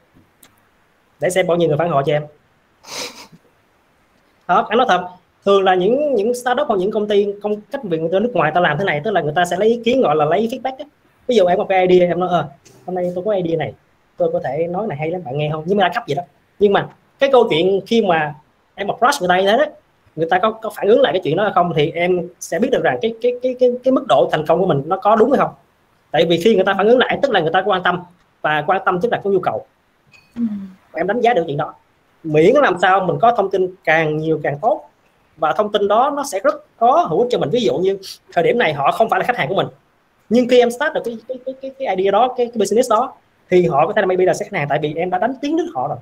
để xem bao nhiêu người phản hồi cho em. Thật, anh nói thật thường là những những startup hoặc những công ty công cách việc người nước ngoài ta làm thế này tức là người ta sẽ lấy ý kiến gọi là lấy feedback ấy. ví dụ em có cái idea em nói ờ hôm nay tôi có idea này tôi có thể nói này hay lắm bạn nghe không nhưng mà đa cấp vậy đó nhưng mà cái câu chuyện khi mà em approach người ta như thế đó người ta có, có phản ứng lại cái chuyện đó hay không thì em sẽ biết được rằng cái cái cái cái cái mức độ thành công của mình nó có đúng hay không tại vì khi người ta phản ứng lại tức là người ta quan tâm và quan tâm tức là có nhu cầu. Ừ. em đánh giá được chuyện đó. Miễn làm sao mình có thông tin càng nhiều càng tốt và thông tin đó nó sẽ rất có hữu ích cho mình. Ví dụ như thời điểm này họ không phải là khách hàng của mình nhưng khi em start được cái cái cái, cái idea đó cái, cái business đó thì họ có thể là maybe là sẽ khách hàng tại vì em đã đánh tiếng nước họ rồi.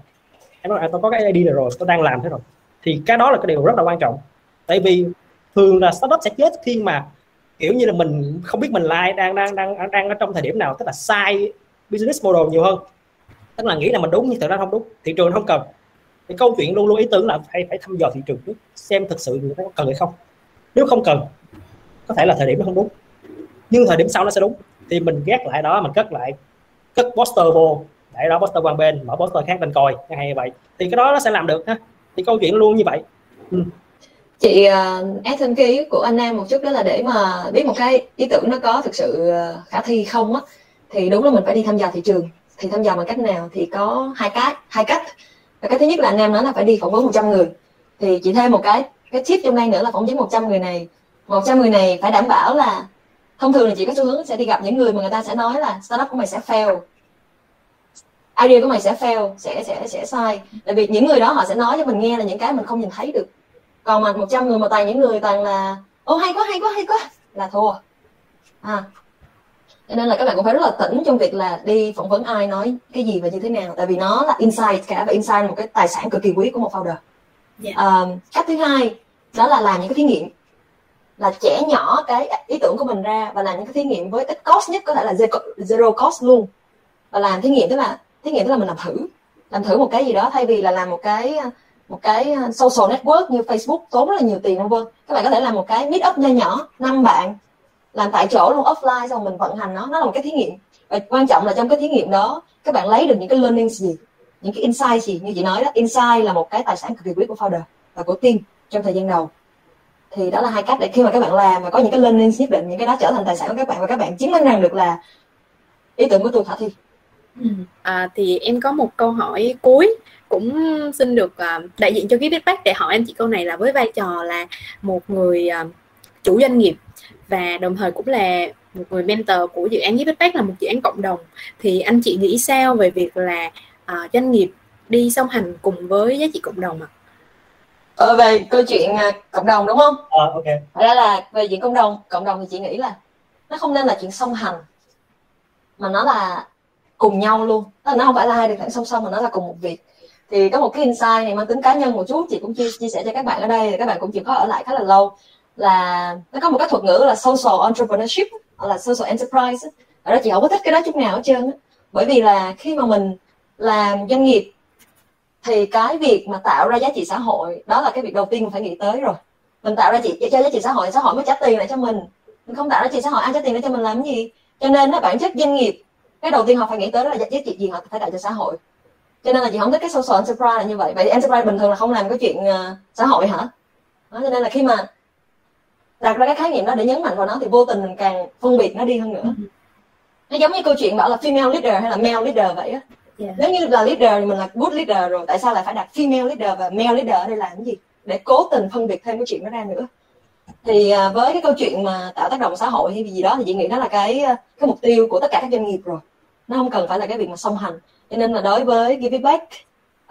Em nói là tôi có cái idea này rồi tôi đang làm thế rồi. Thì cái đó là cái điều rất là quan trọng. Tại vì thường là startup sẽ chết khi mà kiểu như là mình không biết mình là ai đang đang đang đang ở trong thời điểm nào, tức là sai business model nhiều hơn. Tức là nghĩ là mình đúng nhưng thực ra không đúng, thị trường không cần. Thì câu chuyện luôn luôn ý tưởng là phải phải thăm dò thị trường trước, xem thực sự người ta có cần hay không. Nếu không cần, có thể là thời điểm nó không đúng. Nhưng thời điểm sau nó sẽ đúng. Thì mình ghét lại đó, mình cất lại, cất poster vô, để đó poster qua bên, mở poster khác bên coi, hay như vậy. Thì cái đó nó sẽ làm được ha. Thì câu chuyện luôn như vậy. Ừ chị ờ, uh, ép thêm cái ý của anh Nam một chút đó là để mà biết một cái ý tưởng nó có thực sự ờ, khả thi không á thì đúng là mình phải đi thăm dò thị trường. Thì thăm dò bằng cách nào thì có hai cái hai cách. Và cái thứ nhất là anh em nói là phải đi phỏng vấn 100 người. Thì chị thêm một cái cái tip trong đây nữa là phỏng vấn 100 người này. 100 người này phải đảm bảo là thông thường là chị có xu hướng sẽ đi gặp những người mà người ta sẽ nói là startup của mày sẽ fail. Idea của mày sẽ fail sẽ sẽ sẽ sai. Tại vì những người đó họ sẽ nói cho mình nghe là những cái mình không nhìn thấy được còn mà 100 người mà toàn những người toàn là ô hay quá hay quá hay quá. Là thua. À. Cho nên là các bạn cũng phải rất là tỉnh trong việc là đi phỏng vấn ai nói cái gì và như thế nào. Tại vì nó là insight cả và insight là một cái tài sản cực kỳ quý của một founder. Yeah. Dạ. uh, cách thứ hai đó là làm những cái thí nghiệm. Là trẻ nhỏ cái ý tưởng của mình ra và làm những cái thí nghiệm với ít cost nhất có thể là zero cost luôn. Và làm thí nghiệm tức là thí nghiệm tức là mình làm thử. Làm thử một cái gì đó thay vì là làm một cái một cái ờ, social network như Facebook tốn rất là nhiều tiền không vân. Các bạn có thể làm một cái meet up nho nhỏ, năm bạn, làm tại chỗ luôn, offline xong mình vận hành nó. Nó là một cái thí nghiệm. Và quan trọng là trong cái thí nghiệm đó, các bạn lấy được những cái learning gì, những cái insight gì. Như chị nói đó, insight là một cái tài sản cực kỳ quý của founder và của team trong thời gian đầu. Thì đó là hai cách để khi mà các bạn làm và có những cái learning nhất định, những cái đó trở thành tài sản của các bạn và các bạn chứng minh rằng được là ý tưởng của tôi khả thi à, thì em có một câu hỏi cuối cũng xin được uh, đại diện cho cái feedback để hỏi anh chị câu này là với vai trò là một người uh, chủ doanh nghiệp và đồng thời cũng là một người mentor của dự án Give Back là một dự án cộng đồng thì anh chị nghĩ sao về việc là uh, doanh nghiệp đi song hành cùng với giá trị cộng đồng ạ? À? Ờ, về câu chuyện uh, cộng đồng đúng không? Ờ, ok. Ra là về chuyện cộng đồng, cộng đồng thì chị nghĩ là nó không nên là chuyện song hành mà nó là cùng nhau luôn. Nó không phải là hai điều khoản song song mà nó là cùng một việc. Thì có một cái insight này mang tính cá nhân một chút chị cũng chia, chia sẻ cho các bạn ở đây các bạn cũng chịu khó ở lại khá là lâu. Là nó có một cái thuật ngữ là social entrepreneurship hoặc là social enterprise. Ở đó chị không có thích cái đó chút nào hết trơn bởi vì là khi mà mình làm doanh nghiệp thì cái việc mà tạo ra giá trị xã hội đó là cái việc đầu tiên mình phải nghĩ tới rồi. Mình tạo ra chị cho giá trị xã hội xã hội mới trả tiền lại cho mình. Mình không tạo ra giá trị xã hội ai trả tiền lại cho mình làm cái gì? Cho nên nó bản chất doanh nghiệp cái đầu tiên họ phải nghĩ tới đó là giá trị gì họ phải tạo cho xã hội. Cho nên là chị không thích cái social enterprise là như vậy. Vậy enterprise bình thường là không làm cái chuyện uh, xã hội hả? Đó, cho nên là khi mà đặt ra cái khái niệm đó để nhấn mạnh vào nó thì vô tình mình càng phân biệt nó đi hơn nữa. Ừ. nó giống như câu chuyện bảo là female leader hay là male leader vậy á. Yeah. nếu như là leader thì mình là good leader rồi tại sao lại phải đặt female leader và male leader ở đây làm cái gì? Để cố tình phân biệt thêm cái chuyện đó ra nữa. Thì à, với cái câu chuyện mà tạo tác động xã hội hay gì đó thì chị nghĩ đó là cái à, cái mục tiêu của tất cả các doanh nghiệp rồi nó không cần phải là cái việc mà song hành. Cho nên là đối với give it back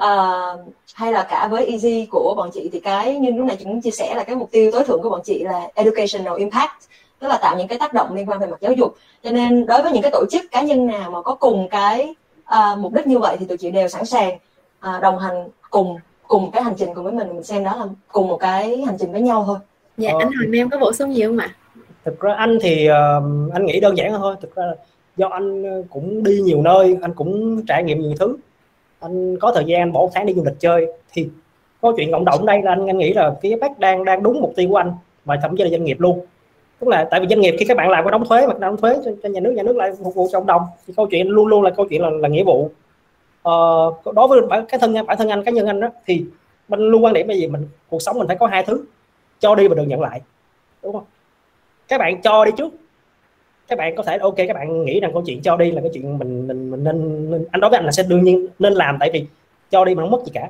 uh, hay là cả với easy của bọn chị thì cái như lúc này chị cũng chia sẻ là cái mục tiêu tối thượng của bọn chị là educational impact tức là tạo những cái tác động liên quan về mặt giáo dục. Cho nên đối với những cái tổ chức cá nhân nào mà có cùng cái uh, mục đích như vậy thì tụi chị đều sẵn sàng uh, đồng hành cùng cùng cái hành trình cùng với mình. Mình xem đó là cùng một cái hành trình với nhau thôi. Dạ ờ, anh Hoàng em có bổ sung gì không ạ? Thực ra anh thì uh, anh nghĩ đơn giản thôi. Thực ra do anh ờ, cũng đi nhiều nơi anh cũng trải nghiệm nhiều thứ. Anh có thời gian bỏ một tháng đi du lịch chơi. Thì câu chuyện cộng đồng đây là anh anh nghĩ là cái bác đang đang đúng mục tiêu của anh và thậm chí là doanh nghiệp luôn. Tức là tại vì doanh nghiệp khi các bạn làm có đóng thuế hoặc đóng thuế cho, cho nhà nước nhà nước lại phục vụ cho cộng đồng. Thì câu chuyện luôn luôn là câu chuyện là, là nghĩa vụ. Ờ, đối với bản cái thân bản thân anh cá nhân anh đó thì mình luôn quan điểm là gì? Mình cuộc sống mình phải có hai thứ. Cho đi và được nhận lại. Đúng không? Các bạn cho đi trước các bạn có thể ok các bạn nghĩ rằng câu chuyện cho đi là cái chuyện mình mình, mình nên, nên anh đối với anh là sẽ đương nhiên nên làm tại vì cho đi mà không mất gì cả.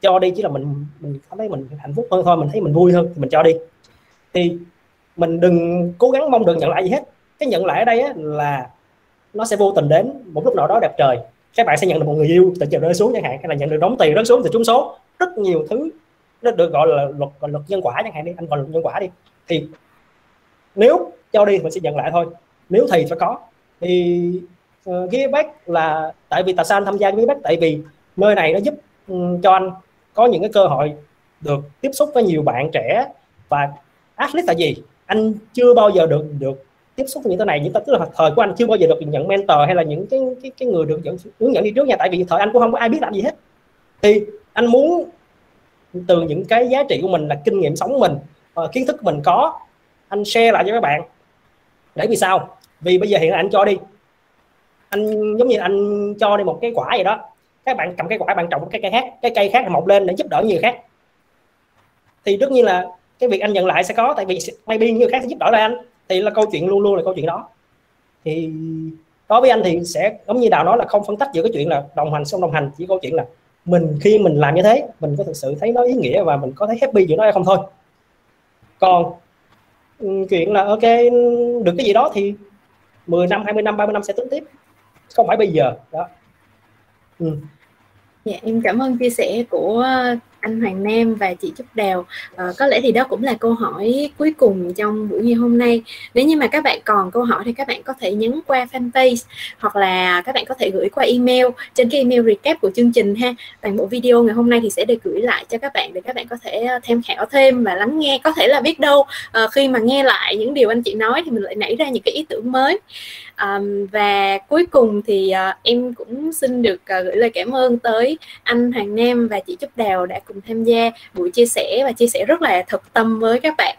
Cho đi chỉ là mình mình cảm thấy mình hạnh phúc hơn thôi mình thấy mình vui hơn thì mình cho đi. Thì mình đừng cố gắng mong được nhận lại gì hết. Cái nhận lại ở đây á, là nó sẽ vô tình đến một lúc nào đó đẹp trời. Các bạn sẽ nhận được một người yêu từ trời rơi xuống chẳng hạn hay là nhận được đóng tiền rớt xuống từ trúng số. Rất nhiều thứ nó được gọi là luật luật nhân quả chẳng hạn đi anh gọi luật nhân quả đi. Thì nếu cho đi thì mình sẽ nhận lại thôi nếu thì phải có. Thì ờ, uh, give back là tại vì tại sao anh tham gia give back tại vì nơi này nó giúp um, cho anh có những cái cơ hội được tiếp xúc với nhiều bạn trẻ và athlete là gì? Anh chưa bao giờ được được tiếp xúc với những cái này. Những tức là thời của anh chưa bao giờ được nhận mentor hay là những cái cái, cái người được dẫn hướng dẫn đi trước nha. Tại vì thời anh cũng không có ai biết làm gì hết. Thì anh muốn từ những cái giá trị của mình là kinh nghiệm sống của mình uh, kiến thức của mình có anh share lại cho các bạn. Để vì sao? Vì bây giờ hiện anh cho đi. Anh, giống như anh cho đi một cái quả gì đó. Các bạn cầm cái quả bạn trồng cái cây khác, cái cây khác mọc lên để giúp đỡ người khác. Thì tất nhiên là cái việc anh nhận lại sẽ có, tại vì maybe người khác sẽ giúp đỡ lại anh. Thì là câu chuyện luôn luôn là câu chuyện đó. Thì đối với anh thì sẽ, giống như đào nói là không phân tách giữa cái chuyện là đồng hành xong đồng hành, chỉ câu chuyện là mình khi mình làm như thế, mình có thực sự thấy nó ý nghĩa và mình có thấy happy giữa đó hay không thôi. Còn ừ, chuyện là, ok, được cái gì đó thì 10 năm 20 năm 30 năm sẽ tính tiếp. Không phải bây giờ. Đó. Ừ. dạ em cảm ơn chia sẻ của anh Hoàng Nam và chị Trúc Đào. À, có lẽ thì đó cũng là câu hỏi cuối cùng trong buổi ngày hôm nay. Nếu như mà các bạn còn câu hỏi thì các bạn có thể nhấn qua fanpage hoặc là các bạn có thể gửi qua email. Trên cái email recap của chương trình ha toàn bộ video ngày hôm nay thì sẽ được gửi lại cho các bạn để các bạn có thể ờ, tham khảo thêm và lắng nghe. Có thể là biết đâu à, khi mà nghe lại những điều anh chị nói thì mình lại nảy ra những cái ý tưởng mới um, và cuối cùng thì uh, em cũng xin được uh, gửi lời cảm ơn tới anh Hoàng Nam và chị Trúc Đào đã cùng tham gia buổi chia sẻ và chia sẻ rất là thực tâm với các bạn.